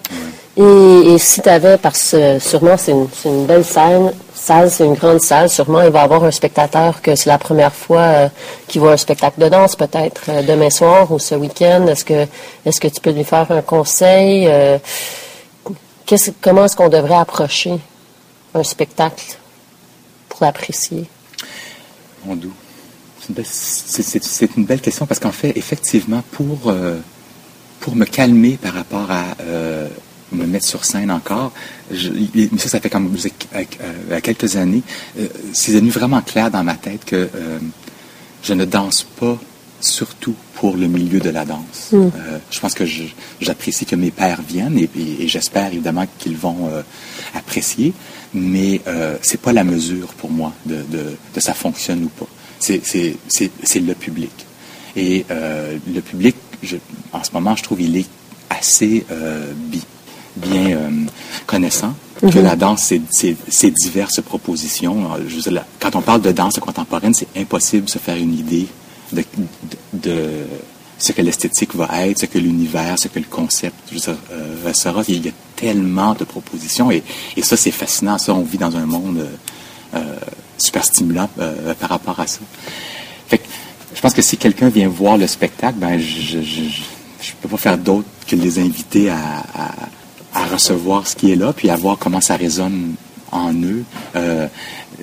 Speaker 11: Et, et, si tu avais, parce que sûrement c'est une, une, belle salle, salle c'est une grande salle, sûrement il va y avoir un spectateur que c'est la première fois euh, qu'il voit un spectacle de danse, peut-être euh, demain soir ou ce week-end. Est-ce que, est-ce que tu peux lui faire un conseil? comment est-ce qu'on devrait approcher un spectacle pour l'apprécier?
Speaker 15: Mon doux. C'est une belle question parce qu'en fait, effectivement, pour, euh, pour me calmer par rapport à euh, me mettre sur scène encore, mais ça, ça fait comme euh, quelques années, c'est devenu vraiment clair dans ma tête que je ne danse pas surtout pour le milieu de la danse.
Speaker 11: Mm.
Speaker 15: Euh, je pense que j'apprécie que mes pères viennent et, et, et j'espère évidemment qu'ils vont euh, apprécier, mais euh, c'est pas la mesure pour moi de, de, de ça fonctionne ou pas. C'est le public. Et euh, le public, je, en ce moment, je trouve, il est assez euh, bi, bien euh, connaissant que
Speaker 11: Mhm.
Speaker 15: la danse, c'est- diverses propositions. Je dire, quand on parle de danse contemporaine, c'est impossible de se faire une idée de, de, de ce que l'esthétique va être, ce que l'univers, ce que le concept je dire, sera. Il y a tellement de propositions et, et ça, c'est fascinant. Ça, on vit dans un monde super stimulant euh, par rapport à ça. Fait que, je pense que si quelqu'un vient voir le spectacle, ben, je, je peux pas faire d'autre que de les inviter à, à, à recevoir ce qui est là, puis à voir comment ça résonne en eux, euh,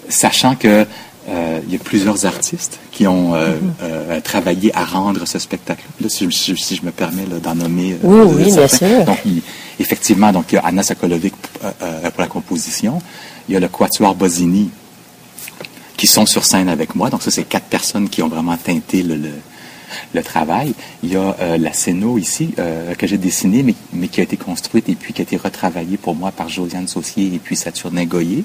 Speaker 15: sachant que euh, il y a plusieurs artistes qui ont euh, euh, travaillé à rendre ce spectacle. Là, si, je, si je me permets d'en nommer.
Speaker 11: Oui, oui, bien sûr.
Speaker 15: Donc, il- effectivement, donc il y a Anna Sokolovic pour la composition. Il y a le Quatuor Bosini qui sont sur scène avec moi. Donc ça, c'est quatre personnes qui ont vraiment teinté le, le, le travail. Il y a euh, la Céno ici, euh, que j'ai dessinée, mais, mais qui a été construite et puis qui a été retravaillée pour moi par Josiane Saucier et puis Saturnin Goyer.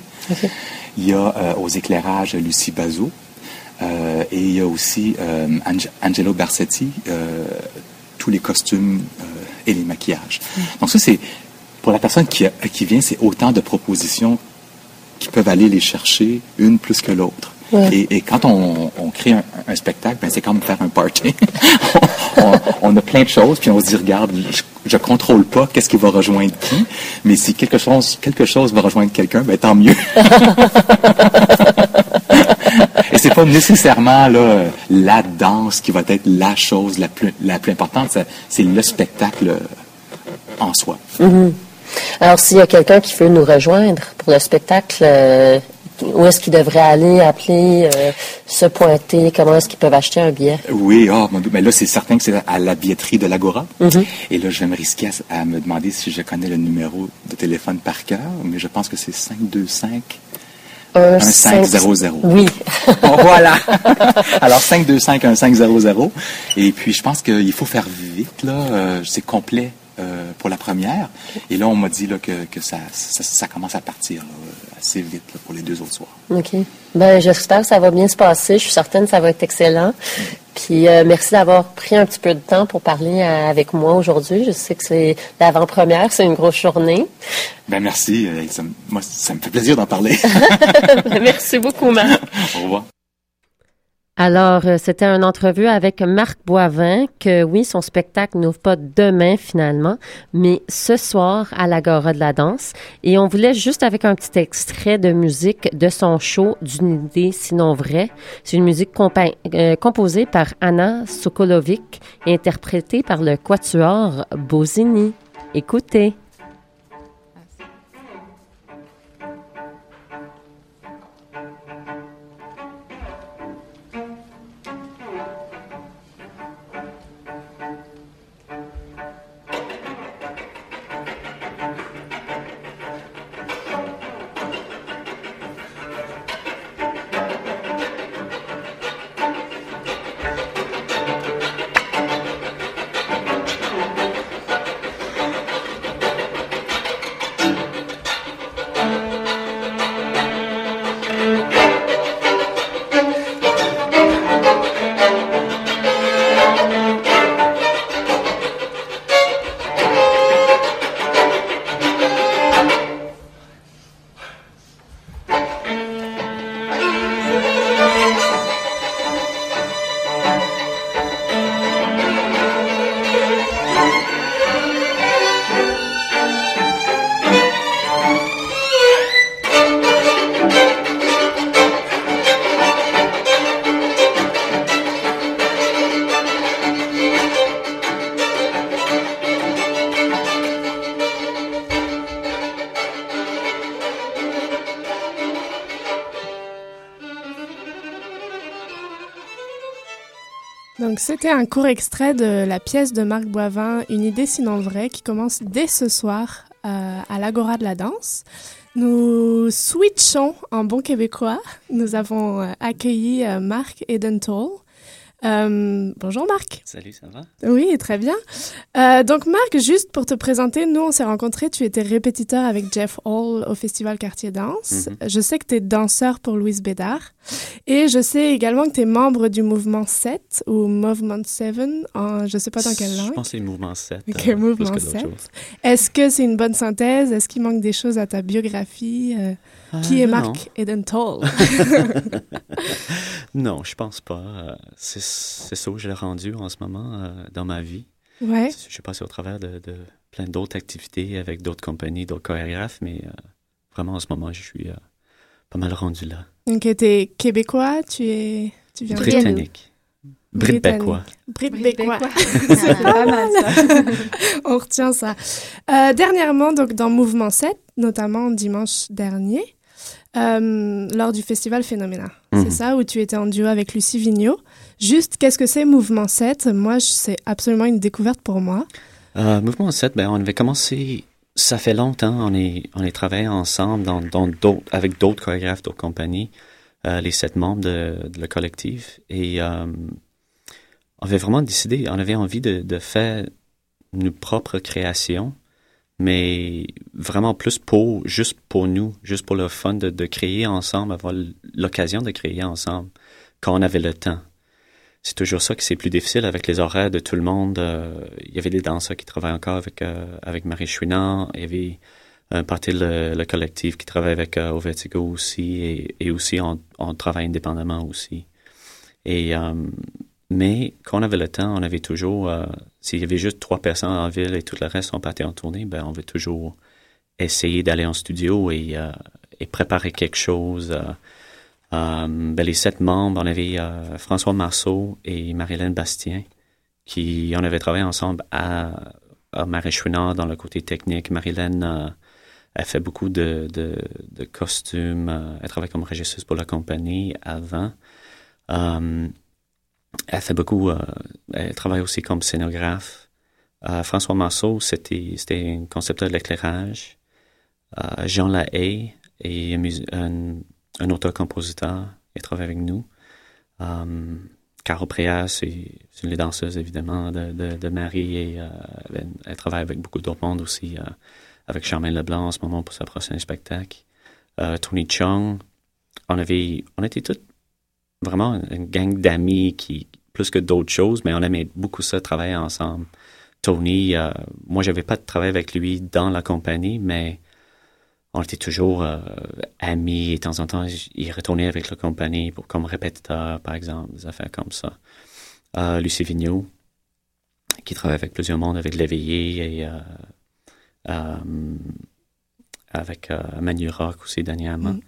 Speaker 15: Il y a euh, aux éclairages Lucie Bazot. Et il y a aussi Ange- Angelo Bersetti, euh, tous les costumes et les maquillages. Donc ça, c'est pour la personne qui, qui vient, c'est autant de propositions qui peuvent aller les chercher, une plus que l'autre.
Speaker 11: Ouais.
Speaker 15: Et, et quand on, on crée un, un spectacle, ben c'est comme faire un party. on, on a plein de choses, puis on se dit, regarde, je, je contrôle pas qu'est-ce qui va rejoindre qui, mais si quelque chose, quelque chose va rejoindre quelqu'un, ben tant mieux. Et c'est pas nécessairement là, la danse qui va être la chose la plus, la plus importante, c'est- le spectacle en soi.
Speaker 11: Mhm. Alors, s'il y a quelqu'un qui veut nous rejoindre pour le spectacle, euh, où est-ce qu'il devrait aller, appeler, euh, se pointer, comment est-ce qu'ils peuvent acheter un billet?
Speaker 15: Oui, ah, mon Dieu, mais là, c'est certain que c'est à la billetterie de l'Agora.
Speaker 11: Mhm.
Speaker 15: Et là, je vais me risquer à, à me demander si je connais le numéro de téléphone par cœur, mais je pense que c'est 525
Speaker 11: Un
Speaker 15: 1500.
Speaker 11: Oui.
Speaker 15: Bon, voilà. Alors, 525 1500. Et puis, je pense qu'il faut faire vite, là. Euh, c'est complet euh, pour la première. Et là, on m'a dit là, que, que ça, ça, ça commence à partir là, assez vite là, pour les deux autres soirs.
Speaker 11: OK. Ben, j'espère que ça va bien se passer. Je suis certaine que ça va être excellent. Puis, euh, merci d'avoir pris un petit peu de temps pour parler avec moi aujourd'hui. Je sais que c'est l'avant-première, c'est une grosse journée.
Speaker 15: Ben merci. Euh, ça, me- moi, ça me fait plaisir d'en parler.
Speaker 11: merci beaucoup, Marc.
Speaker 15: Au revoir.
Speaker 11: Alors, euh, c'était une entrevue avec Marc Boivin, que oui, son spectacle n'ouvre pas demain finalement, mais ce soir à l'Agora de la danse. Et on voulait juste avec un petit extrait de musique de son show d'une idée sinon vraie. C'est une musique compa- euh, composée par Anna Sokolovic interprétée par le quatuor Bosini. Écoutez.
Speaker 10: C'était un court extrait de la pièce de Marc Boivin, Une idée sinon vraie, qui commence dès ce soir euh, à l'Agora de la danse. Nous switchons en bon québécois. Nous avons euh, accueilli euh, Marc Edenthal, Euh, bonjour Marc.
Speaker 17: Salut, ça va?
Speaker 10: Oui, très bien. Euh, donc Marc, juste pour te présenter, nous on s'est rencontrés, tu étais répétiteur avec Jeff Hall au Festival Quartier Danse.
Speaker 17: Mhm.
Speaker 10: Je sais que tu es danseur pour Louise Bédard. Et je sais également que tu es membre du mouvement 7 ou Movement 7, en, je sais pas dans quelle langue.
Speaker 17: Je pense que c'est le mouvement 7.
Speaker 10: Ok,
Speaker 17: euh,
Speaker 10: mouvement
Speaker 17: plus que d'autres
Speaker 10: 7.
Speaker 17: choses.
Speaker 10: Est-ce que c'est une bonne synthèse? Est-ce qu'il manque des choses à ta biographie? Euh, qui est. Marc Edenthal?
Speaker 17: non, je pense pas. Euh, C'est ça où je l'ai rendu en ce moment euh, dans ma vie.
Speaker 10: Ouais.
Speaker 17: Je suis passé au travers de, de plein d'autres activités avec d'autres compagnies, d'autres chorégraphes, mais euh, vraiment en ce moment, je suis euh, pas mal rendu là.
Speaker 10: Donc, tu es québécois, tu es... Tu viens de-
Speaker 17: Britannique. Brit-Bécois.
Speaker 10: Brit-Bécois. C'est pas mal,
Speaker 12: mal,
Speaker 10: ça. On retient ça. Euh, dernièrement, donc, dans Mouvement 7, notamment dimanche dernier, euh, lors du festival Phénoména.
Speaker 17: Mhm.
Speaker 10: C'est ça, où tu étais en duo avec Lucie Vigneault. Juste, qu'est-ce que c'est Mouvement 7 Moi, c'est absolument une découverte pour moi.
Speaker 17: Euh, Mouvement 7, ben, on avait commencé, ça fait longtemps, on est, on est travaillé ensemble dans, dans d'autres, avec d'autres chorégraphes, d'autres compagnies, euh, les sept membres de, de le collectif. Et on avait vraiment décidé, on avait envie de, de faire nos propres créations, mais vraiment plus pour, juste pour nous, juste pour le fun de, de créer ensemble, avoir l'occasion de créer ensemble quand on avait le temps c'est toujours ça que c'est plus difficile avec les horaires de tout le monde. Euh, il y avait des danseurs qui travaillent encore avec, euh, avec Marie Chouinard. Il y avait un parti le, le collectif qui travaille avec euh, aussi et, et aussi on, on travaille indépendamment aussi. Et, euh, mais quand on avait le temps, on avait toujours, euh, s'il y avait juste trois personnes en ville et tout le reste sont partis en tournée, ben on veut toujours essayer d'aller en studio et, euh, et préparer quelque chose. euh, euh, ben, les sept membres, on avait euh, François Marceau et Marilyn Bastien, qui on avait travaillé ensemble à, à dans le côté technique. Marilyn, euh, elle fait beaucoup de, de, de costumes. elle travaille comme régisseuse pour la compagnie avant. Elle fait beaucoup. euh, elle travaille aussi comme scénographe. Euh, François Marceau, c'était c'était un concepteur de l'éclairage. Euh, Jean Lahaye est un, un, auteur-compositeur. Il travaille avec nous. Um, Caro Préas, c'est une des danseuses, évidemment, de, de, Marie. Et, elle, travaille avec beaucoup d'autres mondes aussi, avec Charmaine Leblanc en ce moment pour sa prochaine spectacle. Tony Chung. On avait, on était tous vraiment une gang d'amis qui, plus que d'autres choses, mais on aimait beaucoup ça, travailler ensemble. Tony, euh, moi, j'avais pas de travail avec lui dans la compagnie, mais on était toujours euh, amis. Et de temps en temps, il retournait avec la compagnie pour, comme répétiteur, par exemple, des affaires comme ça. Euh, Lucie Vigneault, qui travaille avec plusieurs mondes, avec l'éveillé et euh, avec Manu Rock aussi dernièrement.
Speaker 10: Mm.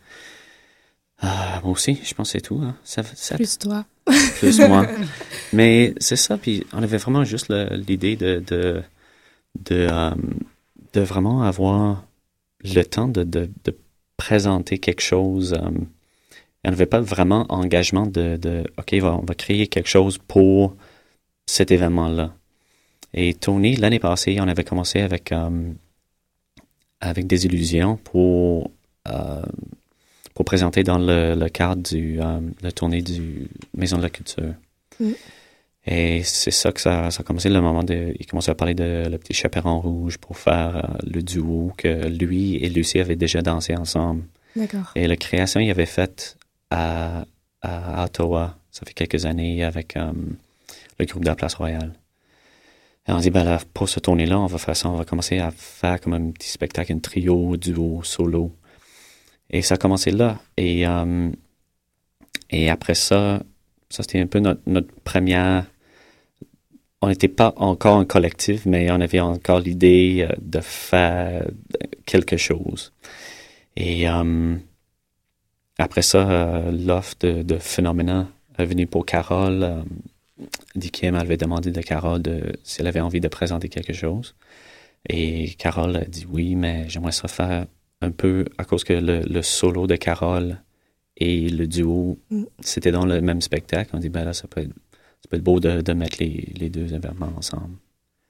Speaker 17: Euh, moi aussi, je pense que c'est tout. Hein. Ça, ça-
Speaker 10: Plus toi.
Speaker 17: plus moi. Mais c'est ça, puis on avait vraiment juste l'idée de, de, de, euh, de vraiment avoir le temps de, de, de présenter quelque chose. euh, on n'avait pas vraiment engagement de, de OK, on va, on va créer quelque chose pour cet événement-là. Et Tony, l'année passée, on avait commencé avec, euh, avec des illusions pour, euh, pour présenter dans le, le cadre du euh, la tournée du Maison de la Culture.
Speaker 10: Mm.
Speaker 17: Et c'est ça que ça, ça a commencé le moment de. Il commençait à parler de Le Petit Chaperon Rouge pour faire euh, le duo que lui et Lucie avaient déjà dansé ensemble.
Speaker 10: D'accord.
Speaker 17: Et la création, il avait faite à, à Ottawa, ça fait quelques années, avec euh, le groupe de la Place Royale. Et on dit, ben là, pour ce tournée-là, on va faire ça, on va commencer à faire comme un petit spectacle, un trio, duo, solo. Et ça a commencé là. Et, euh, et après ça, ça c'était un peu notre, première. On n'était pas encore un collectif, mais on avait encore l'idée euh, de faire quelque chose. Et euh, après ça, l'offre de, de est venue pour Carole. Euh, dit Kim avait demandé de Carole si elle avait envie de présenter quelque chose. Et Carole a dit oui, mais j'aimerais ça faire un peu à cause que le, le solo de Carole et le duo,
Speaker 10: Mm.
Speaker 17: c'était dans le même spectacle. On dit, ben là, ça peut être, ça peut être beau de, de mettre les, les deux événements ensemble.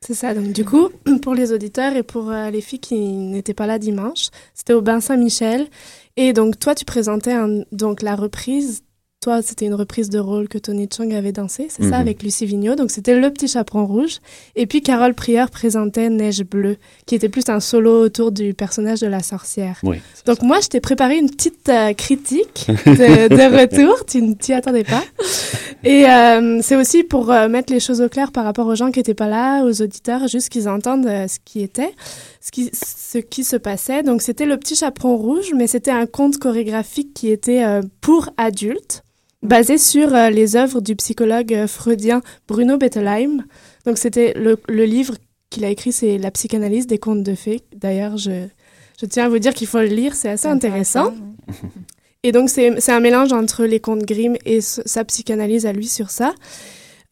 Speaker 10: C'est ça. Donc, du coup, pour les auditeurs et pour euh, les filles qui n'étaient pas là dimanche, c'était au Bain Saint-Michel. Et donc, toi, tu présentais un- donc la reprise toi, c'était une reprise de rôle que Tony Chung avait dansé, c'est ça,
Speaker 17: Mhm.
Speaker 10: avec Lucie Vigneault. Donc, c'était Le Petit Chaperon Rouge. Et puis, Carole Prieur présentait Neige Bleue, qui était plus un solo autour du personnage de la sorcière.
Speaker 17: Oui.
Speaker 10: Donc, moi, je t'ai préparé une petite euh, critique de, de retour. tu ne t'y attendais pas. Et euh, c'est aussi pour euh, mettre les choses au clair par rapport aux gens qui n'étaient pas là, aux auditeurs, juste qu'ils entendent ce qui était, ce qui, ce qui se passait. Donc, c'était Le Petit Chaperon Rouge, mais c'était un conte chorégraphique qui était pour adultes basé sur euh, les œuvres du psychologue euh, freudien Bruno Bettelheim. Donc c'était le, le livre qu'il a écrit, c'est La psychanalyse des contes de fées. D'ailleurs, je, je tiens à vous dire qu'il faut le lire, c'est assez intéressant. Et donc c'est un mélange entre les contes Grimm et sa psychanalyse à lui sur ça.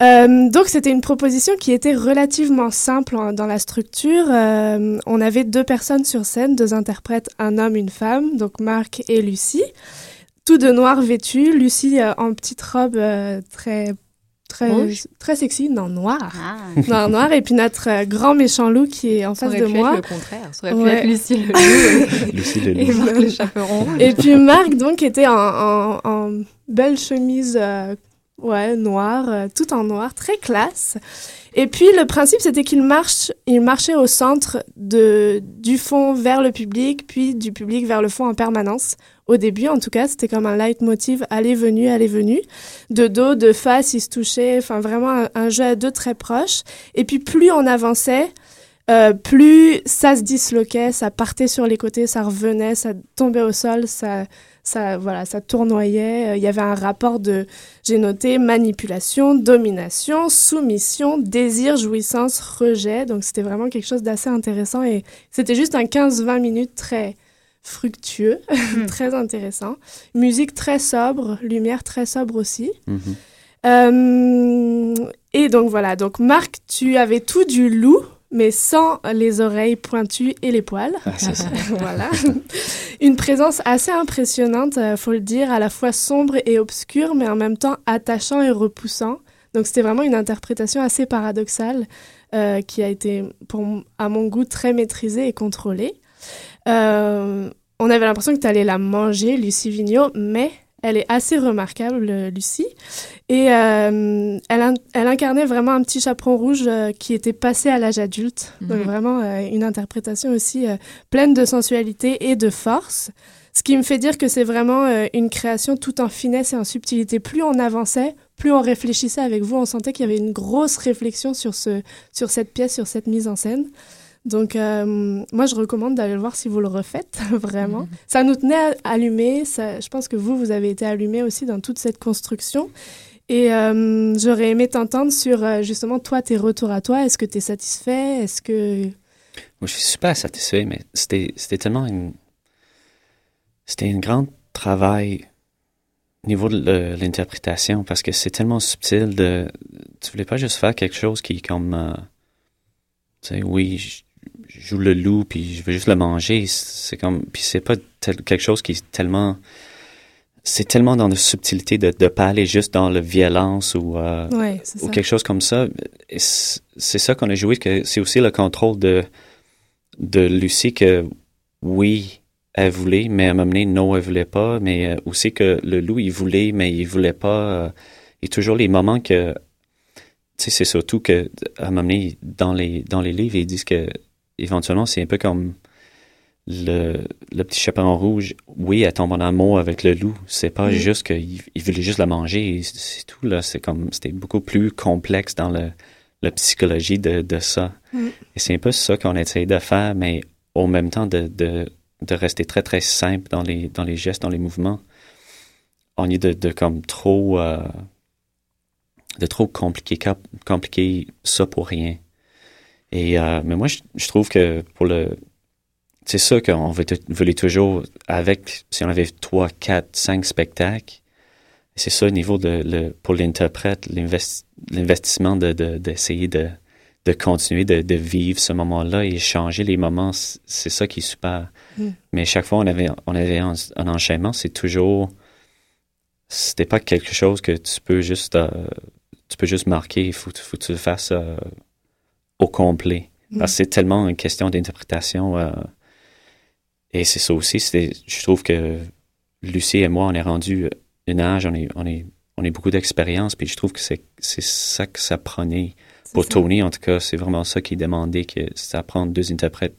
Speaker 10: Euh, donc c'était une proposition qui était relativement simple en- dans la structure. Euh, on avait deux personnes sur scène, deux interprètes, un homme, une femme, donc Marc et Lucie tout de noir vêtu, Lucie euh, en petite robe euh, très très
Speaker 12: Rouge?
Speaker 10: très sexy, non noir, noir noir, et puis notre euh, grand méchant loup qui est en
Speaker 12: Ça
Speaker 10: face de
Speaker 12: pu
Speaker 10: moi.
Speaker 12: être le contraire. Ça aurait pu être Lucie le loup.
Speaker 17: Lucie le
Speaker 12: Et
Speaker 17: loup.
Speaker 12: Marc le chaperon.
Speaker 10: Et puis Marc donc était en, en, en belle chemise euh, ouais noire, euh, tout en noir, très classe. Et puis le principe c'était qu'il marche, il marchait au centre de du fond vers le public, puis du public vers le fond en permanence. Au début, en tout cas, c'était comme un leitmotiv aller-venu, aller-venu. De dos, de face, ils se touchaient. Enfin, vraiment un, un jeu à deux très proche. Et puis, plus on avançait, euh, plus ça se disloquait, ça partait sur les côtés, ça revenait, ça tombait au sol, ça, ça, voilà, ça tournoyait. Euh, Il y avait un rapport de, j'ai noté, manipulation, domination, soumission, désir, jouissance, rejet. Donc c'était vraiment quelque chose d'assez intéressant et c'était juste un 15-20 minutes très fructueux, très intéressant. Musique très sobre, lumière très sobre aussi.
Speaker 17: Mhm.
Speaker 10: Euh, et donc voilà, donc Marc, tu avais tout du loup, mais sans les oreilles pointues et les poils.
Speaker 17: Ah, ça.
Speaker 10: voilà. Une présence assez impressionnante, euh, faut le dire, à la fois sombre et obscure, mais en même temps attachant et repoussant. Donc c'était vraiment une interprétation assez paradoxale euh, qui a été, pour, à mon goût, très maîtrisée et contrôlée. Euh, on avait l'impression que tu allais la manger, Lucie Vigneault, mais elle est assez remarquable, euh, Lucie. Et euh, elle, in- elle incarnait vraiment un petit chaperon rouge euh, qui était passé à l'âge adulte. Donc
Speaker 12: Mhm.
Speaker 10: vraiment euh, une interprétation aussi pleine de sensualité et de force. Ce qui me fait dire que c'est vraiment une création tout en finesse et en subtilité. Plus on avançait, plus on réfléchissait avec vous. On sentait qu'il y avait une grosse réflexion sur, ce, sur cette pièce, sur cette mise en scène. Donc, euh, moi, je recommande d'aller le voir si vous le refaites, vraiment. Ça nous tenait à- allumés. Ça, je pense que vous, vous avez été allumés aussi dans toute cette construction. Et euh, j'aurais aimé t'entendre sur, euh, justement, toi, tes retours à toi. Est-ce que tu es satisfait? Est-ce que...
Speaker 17: Moi, je suis super satisfait, mais c'était, c'était tellement une. C'était un grand travail au niveau de l'interprétation parce que c'est tellement subtil de. Tu voulais pas juste faire quelque chose qui est comme. tu sais, oui, je joue le loup puis je veux juste le manger. C'est comme. Puis c'est pas tel- quelque chose qui est tellement. C'est tellement dans la subtilité de ne pas aller juste dans la violence ou, euh,
Speaker 10: Ouais,
Speaker 17: ou
Speaker 10: ça.
Speaker 17: quelque chose comme ça. C'est ça qu'on a joué, que c'est aussi le contrôle de, de Lucie que oui, elle voulait, mais à un moment donné, non, elle voulait pas, mais euh, aussi que le loup, il voulait, mais il voulait pas. euh, et toujours les moments que, tu sais, c'est surtout que, à un moment donné, dans les, dans les livres, ils disent que, éventuellement, c'est un peu comme le, le petit chaperon rouge. Oui, elle tombe en amour avec le loup. C'est pas
Speaker 10: Mm.
Speaker 17: juste qu'il il voulait juste la manger, c'est tout, là. C'est comme, c'était beaucoup plus complexe dans le, la psychologie de, de ça.
Speaker 10: Mm.
Speaker 17: Et c'est un peu ça qu'on essaye de faire, mais au même temps de, de, de rester très, très simple dans les, dans les gestes, dans les mouvements. On est de, de comme trop, euh, de trop compliquer, compliquer ça pour rien. Et, euh, mais moi, je, je trouve que pour le, c'est ça qu'on veut- voulait toujours, avec, si on avait trois, quatre, cinq spectacles, c'est ça au niveau de, le, pour l'interprète, l'invest- l'investissement de, de- d'essayer de, de continuer de, de vivre ce moment-là et changer les moments, c'est c'est ça qui est super.
Speaker 10: Mm.
Speaker 17: Mais chaque fois on avait, on avait un, un enchaînement, c'est toujours, c'était pas quelque chose que tu peux juste, euh, tu peux juste marquer, il faut, faut que tu le fasses euh, au complet.
Speaker 10: Mm.
Speaker 17: Parce que c'est tellement une question d'interprétation. euh, et c'est ça aussi, c'est, je trouve que Lucie et moi, on est rendu un âge, on est, on est, on est beaucoup d'expérience, puis je trouve que c'est, c'est ça que ça prenait. Pour Tony, en tout cas, c'est vraiment ça qui demandait, que ça prend deux interprètes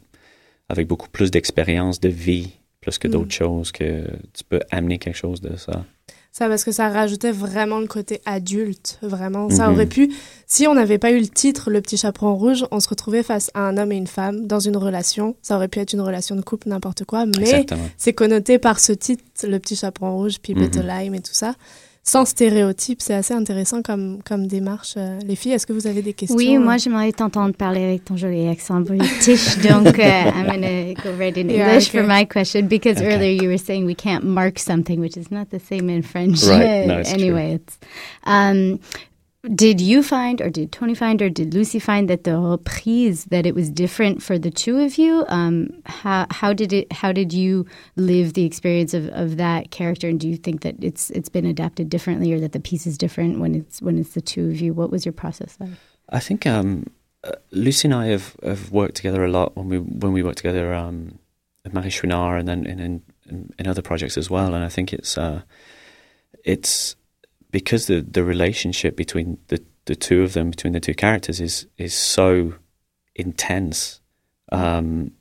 Speaker 17: avec beaucoup plus d'expérience de vie, plus que d'autres mm. choses, que tu peux amener quelque chose de ça.
Speaker 10: Ça, parce que ça rajoutait vraiment le côté adulte, vraiment. Ça mhm. aurait pu, si on n'avait pas eu le titre Le Petit Chaperon Rouge, on se retrouvait face à un homme et une femme dans une relation. Ça aurait pu être une relation de couple, n'importe quoi, mais c'est connoté par ce titre, Le Petit Chaperon Rouge, puis mm Lime et tout ça sans stéréotypes. C'est assez intéressant comme, comme démarche. Euh, les filles, est-ce que vous avez des questions?
Speaker 9: Oui, moi, j'aimerais t'entendre parler avec ton joli accent british. donc, uh, I'm going to go right in English for my question because okay. earlier you were saying we can't mark something, which is not the same in French.
Speaker 17: Right. No, it's
Speaker 9: anyway,
Speaker 17: true.
Speaker 9: it's. Um, did you find, or did Tony find, or did Lucy find that the reprise that it was different for the two of you? Um, how how did it? How did you live the experience of, of that character? And do you think that it's it's been adapted differently, or that the piece is different when it's when it's the two of you? What was your process like?
Speaker 17: I think um, uh, Lucy and I have, have worked together a lot when we when we worked together um, at Marie Chouinard and then in, in, in other projects as well. And I think it's uh, it's because the the relationship between the the two of them, between the two characters, is is so intense. Um,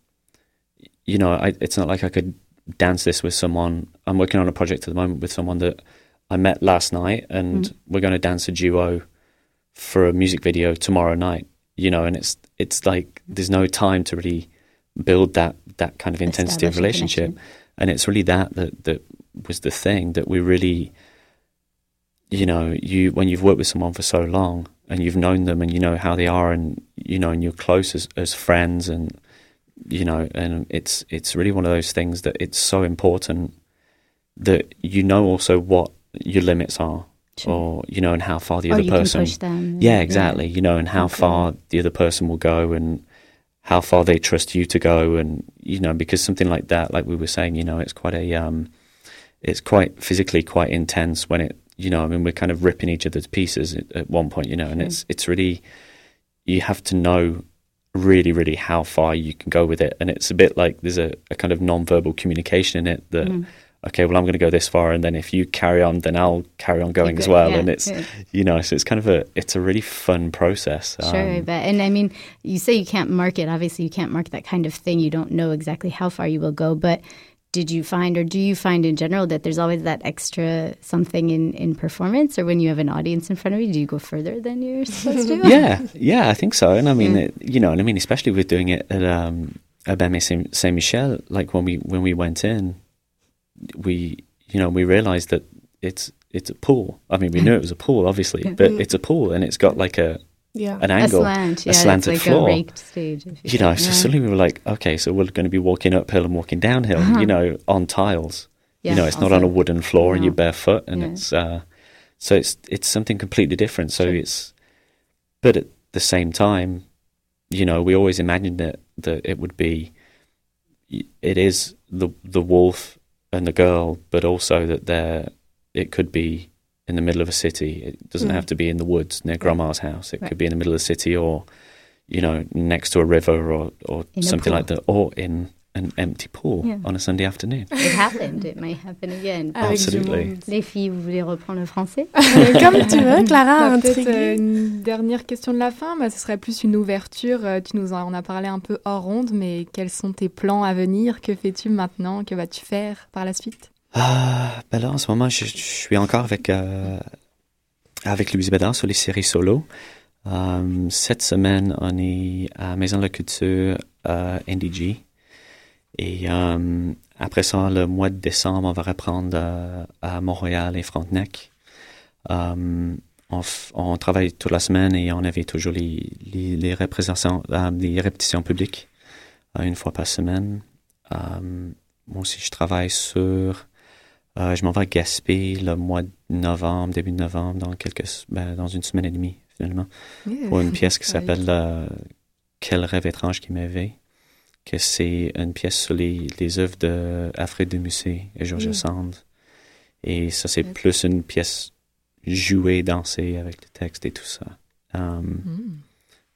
Speaker 17: you know, I, it's not like I could dance this with someone. I'm working on a project at the moment with someone that I met last night, and mm. we're going to dance a duo for a music video tomorrow night. You know, and it's it's like there's no time to really build that that kind of intensity of relationship, and it's really that that that was the thing that we really you know, you when you've worked with someone for so long and you've known them and you know how they are and you know and you're close as, as friends and you know and it's it's really one of those things that it's so important that you know also what your limits are sure. or you know and how far the
Speaker 9: or
Speaker 17: other person
Speaker 9: them,
Speaker 17: yeah exactly yeah. you know and how okay. far the other person will go and how far they trust you to go and you know because something like that like we were saying you know it's quite a um it's quite physically quite intense when it you know, I mean, we're kind of ripping each other's pieces at, at one point, you know, and mm. it's it's really you have to know really, really how far you can go with it, and it's a bit like there's a, a kind of non-verbal communication in it that. Mm. Okay, well, I'm going to go this far, and then if you carry on, then I'll carry on going as well. Yeah, and it's, yeah. you know, so it's kind of a, it's a really fun process.
Speaker 9: Sure, um, but and I mean, you say you can't mark it. Obviously, you can't mark that kind of thing. You don't know exactly how far you will go, but did you find or do you find in general that there's always that extra something in, in performance? Or when you have an audience in front of you do you go further than you're supposed to?
Speaker 17: Yeah yeah i think so. And i mean yeah. it, you know and i mean especially with doing it at um at saint michel like when we when we went in we you know we realized that it's it's a pool. I mean we knew it was a pool obviously but it's a pool and it's got like a
Speaker 10: yeah.
Speaker 17: an angle,
Speaker 9: a, slant, yeah,
Speaker 17: a slanted
Speaker 9: like
Speaker 17: floor.
Speaker 9: A raked stage, you,
Speaker 17: you know, so suddenly we were like, okay, so we're going to be walking uphill and walking downhill, uh-huh. you know, on tiles. Yeah, you know, it's also, not on a wooden floor no. and you're barefoot, and yeah. it's uh, so it's it's something completely different. So sure. it's, but at the same time, you know, we always imagined that that it would be, it is the the wolf and the girl, but also that there it could be in the middle of a city. It doesn't mm. have to be in the woods near grandma's house. It right. could be in the middle of the city or, you know, next to a river or, or something like that, or in an empty pool yeah. on a Sunday afternoon.
Speaker 9: It happened. It may happen again.
Speaker 17: Absolutely.
Speaker 9: Les filles, vous voulez reprendre le français?
Speaker 10: Comme tu veux, Clara.
Speaker 12: Bah, Peut-être euh, une dernière question de la fin. Bah, ce serait plus une ouverture. Euh, tu nous en as parlé un peu hors ronde, mais quels sont tes plans à venir? Que fais-tu maintenant? Que vas-tu faire par la suite?
Speaker 17: Ah, ben là, en ce moment, je, suis encore avec, euh, avec Louise Bédard sur les séries solo. Um, cette semaine, on est à Maison de la Culture euh, NDG. Et um, après ça, le mois de décembre, on va reprendre euh, à Montréal et Frontenac. On, on, travaille toute la semaine et on avait toujours les, les, les représentations, les répétitions publiques une fois par semaine. moi aussi, je travaille sur euh, je m'en vais à Gaspé le mois de novembre, début de novembre, dans, quelques, ben, dans une semaine et demie, finalement, pour une pièce qui s'appelle euh, Quel rêve étrange qui m'éveille, que c'est une pièce sur les, les œuvres de Alfred de Musset et Georges Sand. Et ça, c'est plus une pièce jouée, dansée avec le texte et tout ça. Um,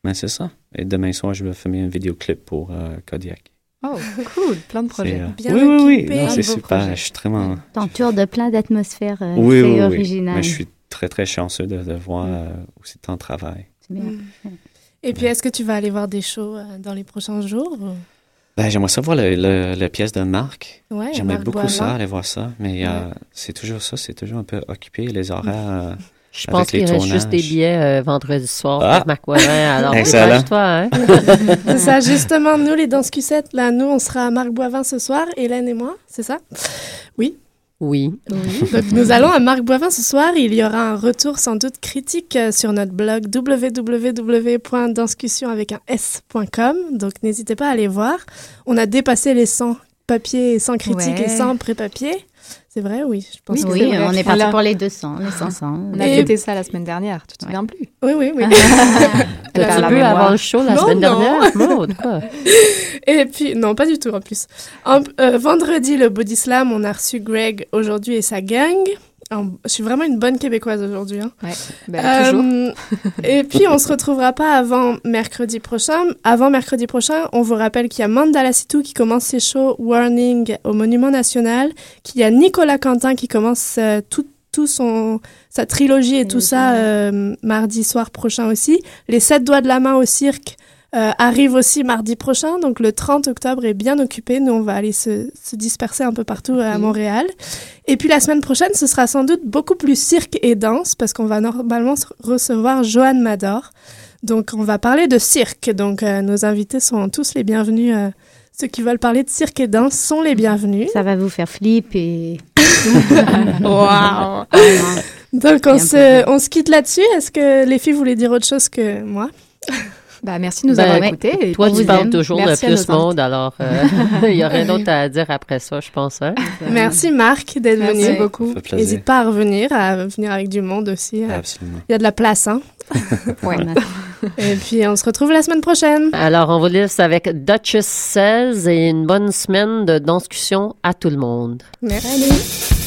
Speaker 17: Mais c'est ça. Et demain soir, je vais filmer un vidéoclip pour euh, Kodiak.
Speaker 12: Oh, cool, plein de projets.
Speaker 17: Bien oui, oui, oui, c'est super. Je suis vraiment.
Speaker 9: T'entoures de plein d'atmosphères euh,
Speaker 17: oui,
Speaker 9: oui,
Speaker 17: originales. Mais je suis très, très chanceux de, de voir mm. euh, aussi tant de travail.
Speaker 10: Bien. Mm. Et puis, est-ce que tu vas aller voir des shows euh, dans les prochains jours
Speaker 17: ben, J'aimerais savoir le, le, la pièce de Marc. Ouais, J'aimerais beaucoup ça, aller voir ça. Mais euh, c'est toujours ça, c'est toujours un peu occupé, les horaires.
Speaker 11: Je pense qu'il reste juste des billets euh, vendredi soir ah. pour Marc Alors,
Speaker 17: toi
Speaker 11: hein?
Speaker 10: c'est ça, justement, nous, les Danses Q7, là, nous, on sera à Marc Boivin ce soir, Hélène et moi, c'est ça? Oui.
Speaker 11: Oui.
Speaker 10: Donc, nous allons à Marc Boivin ce soir. Il y aura un retour sans doute critique euh, sur notre blog www.danscussion avec un s.com. Donc, n'hésitez pas à aller voir. On a dépassé les 100 papiers sans critique et sans pré-papier. C'est vrai, oui. Je
Speaker 9: pense oui, oui on est parti pour les 200, les 500.
Speaker 12: On a fêté ça la semaine dernière, tu te souviens plus?
Speaker 10: Oui, oui, oui.
Speaker 11: Un peu avant le show la semaine dernière quoi.
Speaker 10: Et puis, non, pas du tout en plus. Euh, vendredi, le Body Slam, on a reçu Greg aujourd'hui et sa gang je suis vraiment une bonne québécoise aujourd'hui. Hein.
Speaker 12: Ouais, ben, toujours. Euh,
Speaker 10: et puis, on se retrouvera pas avant mercredi prochain. Avant mercredi prochain, on vous rappelle qu'il y a Mandala Situ qui commence ses shows Warning au Monument National, qu'il y a Nicolas Quentin qui commence euh, tout, tout son sa trilogie et, tout ça euh, mardi soir prochain aussi. Les sept doigts de la main au cirque euh, arrive aussi mardi prochain. Donc le 30 octobre est bien occupé. Nous, on va aller se, se disperser un peu partout à Montréal. Et puis la semaine prochaine, ce sera sans doute beaucoup plus cirque et danse parce qu'on va normalement recevoir Joanne Mador. Donc on va parler de cirque. Donc euh, nos invités sont tous les bienvenus. Euh, ceux qui veulent parler de cirque et danse sont les bienvenus.
Speaker 9: Ça va vous faire flipper.
Speaker 10: Waouh! Donc on se, on se quitte là-dessus. Est-ce que les filles voulaient dire autre chose que moi?
Speaker 12: Bah, merci de nous avoir écoutés.
Speaker 11: Toi, tu parles toujours de plus monde, alors euh, il n'y a rien d'autre à dire après ça, je pense. Hein?
Speaker 10: Merci Marc d'être venu beaucoup. N'hésite pas à revenir, à venir avec du monde aussi. Euh,
Speaker 17: Absolument.
Speaker 10: Il y a de la place. Hein?
Speaker 11: ouais.
Speaker 10: et puis, on se retrouve la semaine prochaine.
Speaker 11: Alors, on vous laisse avec Duchess 16 et une bonne semaine de discussion à tout le monde.
Speaker 10: Merci.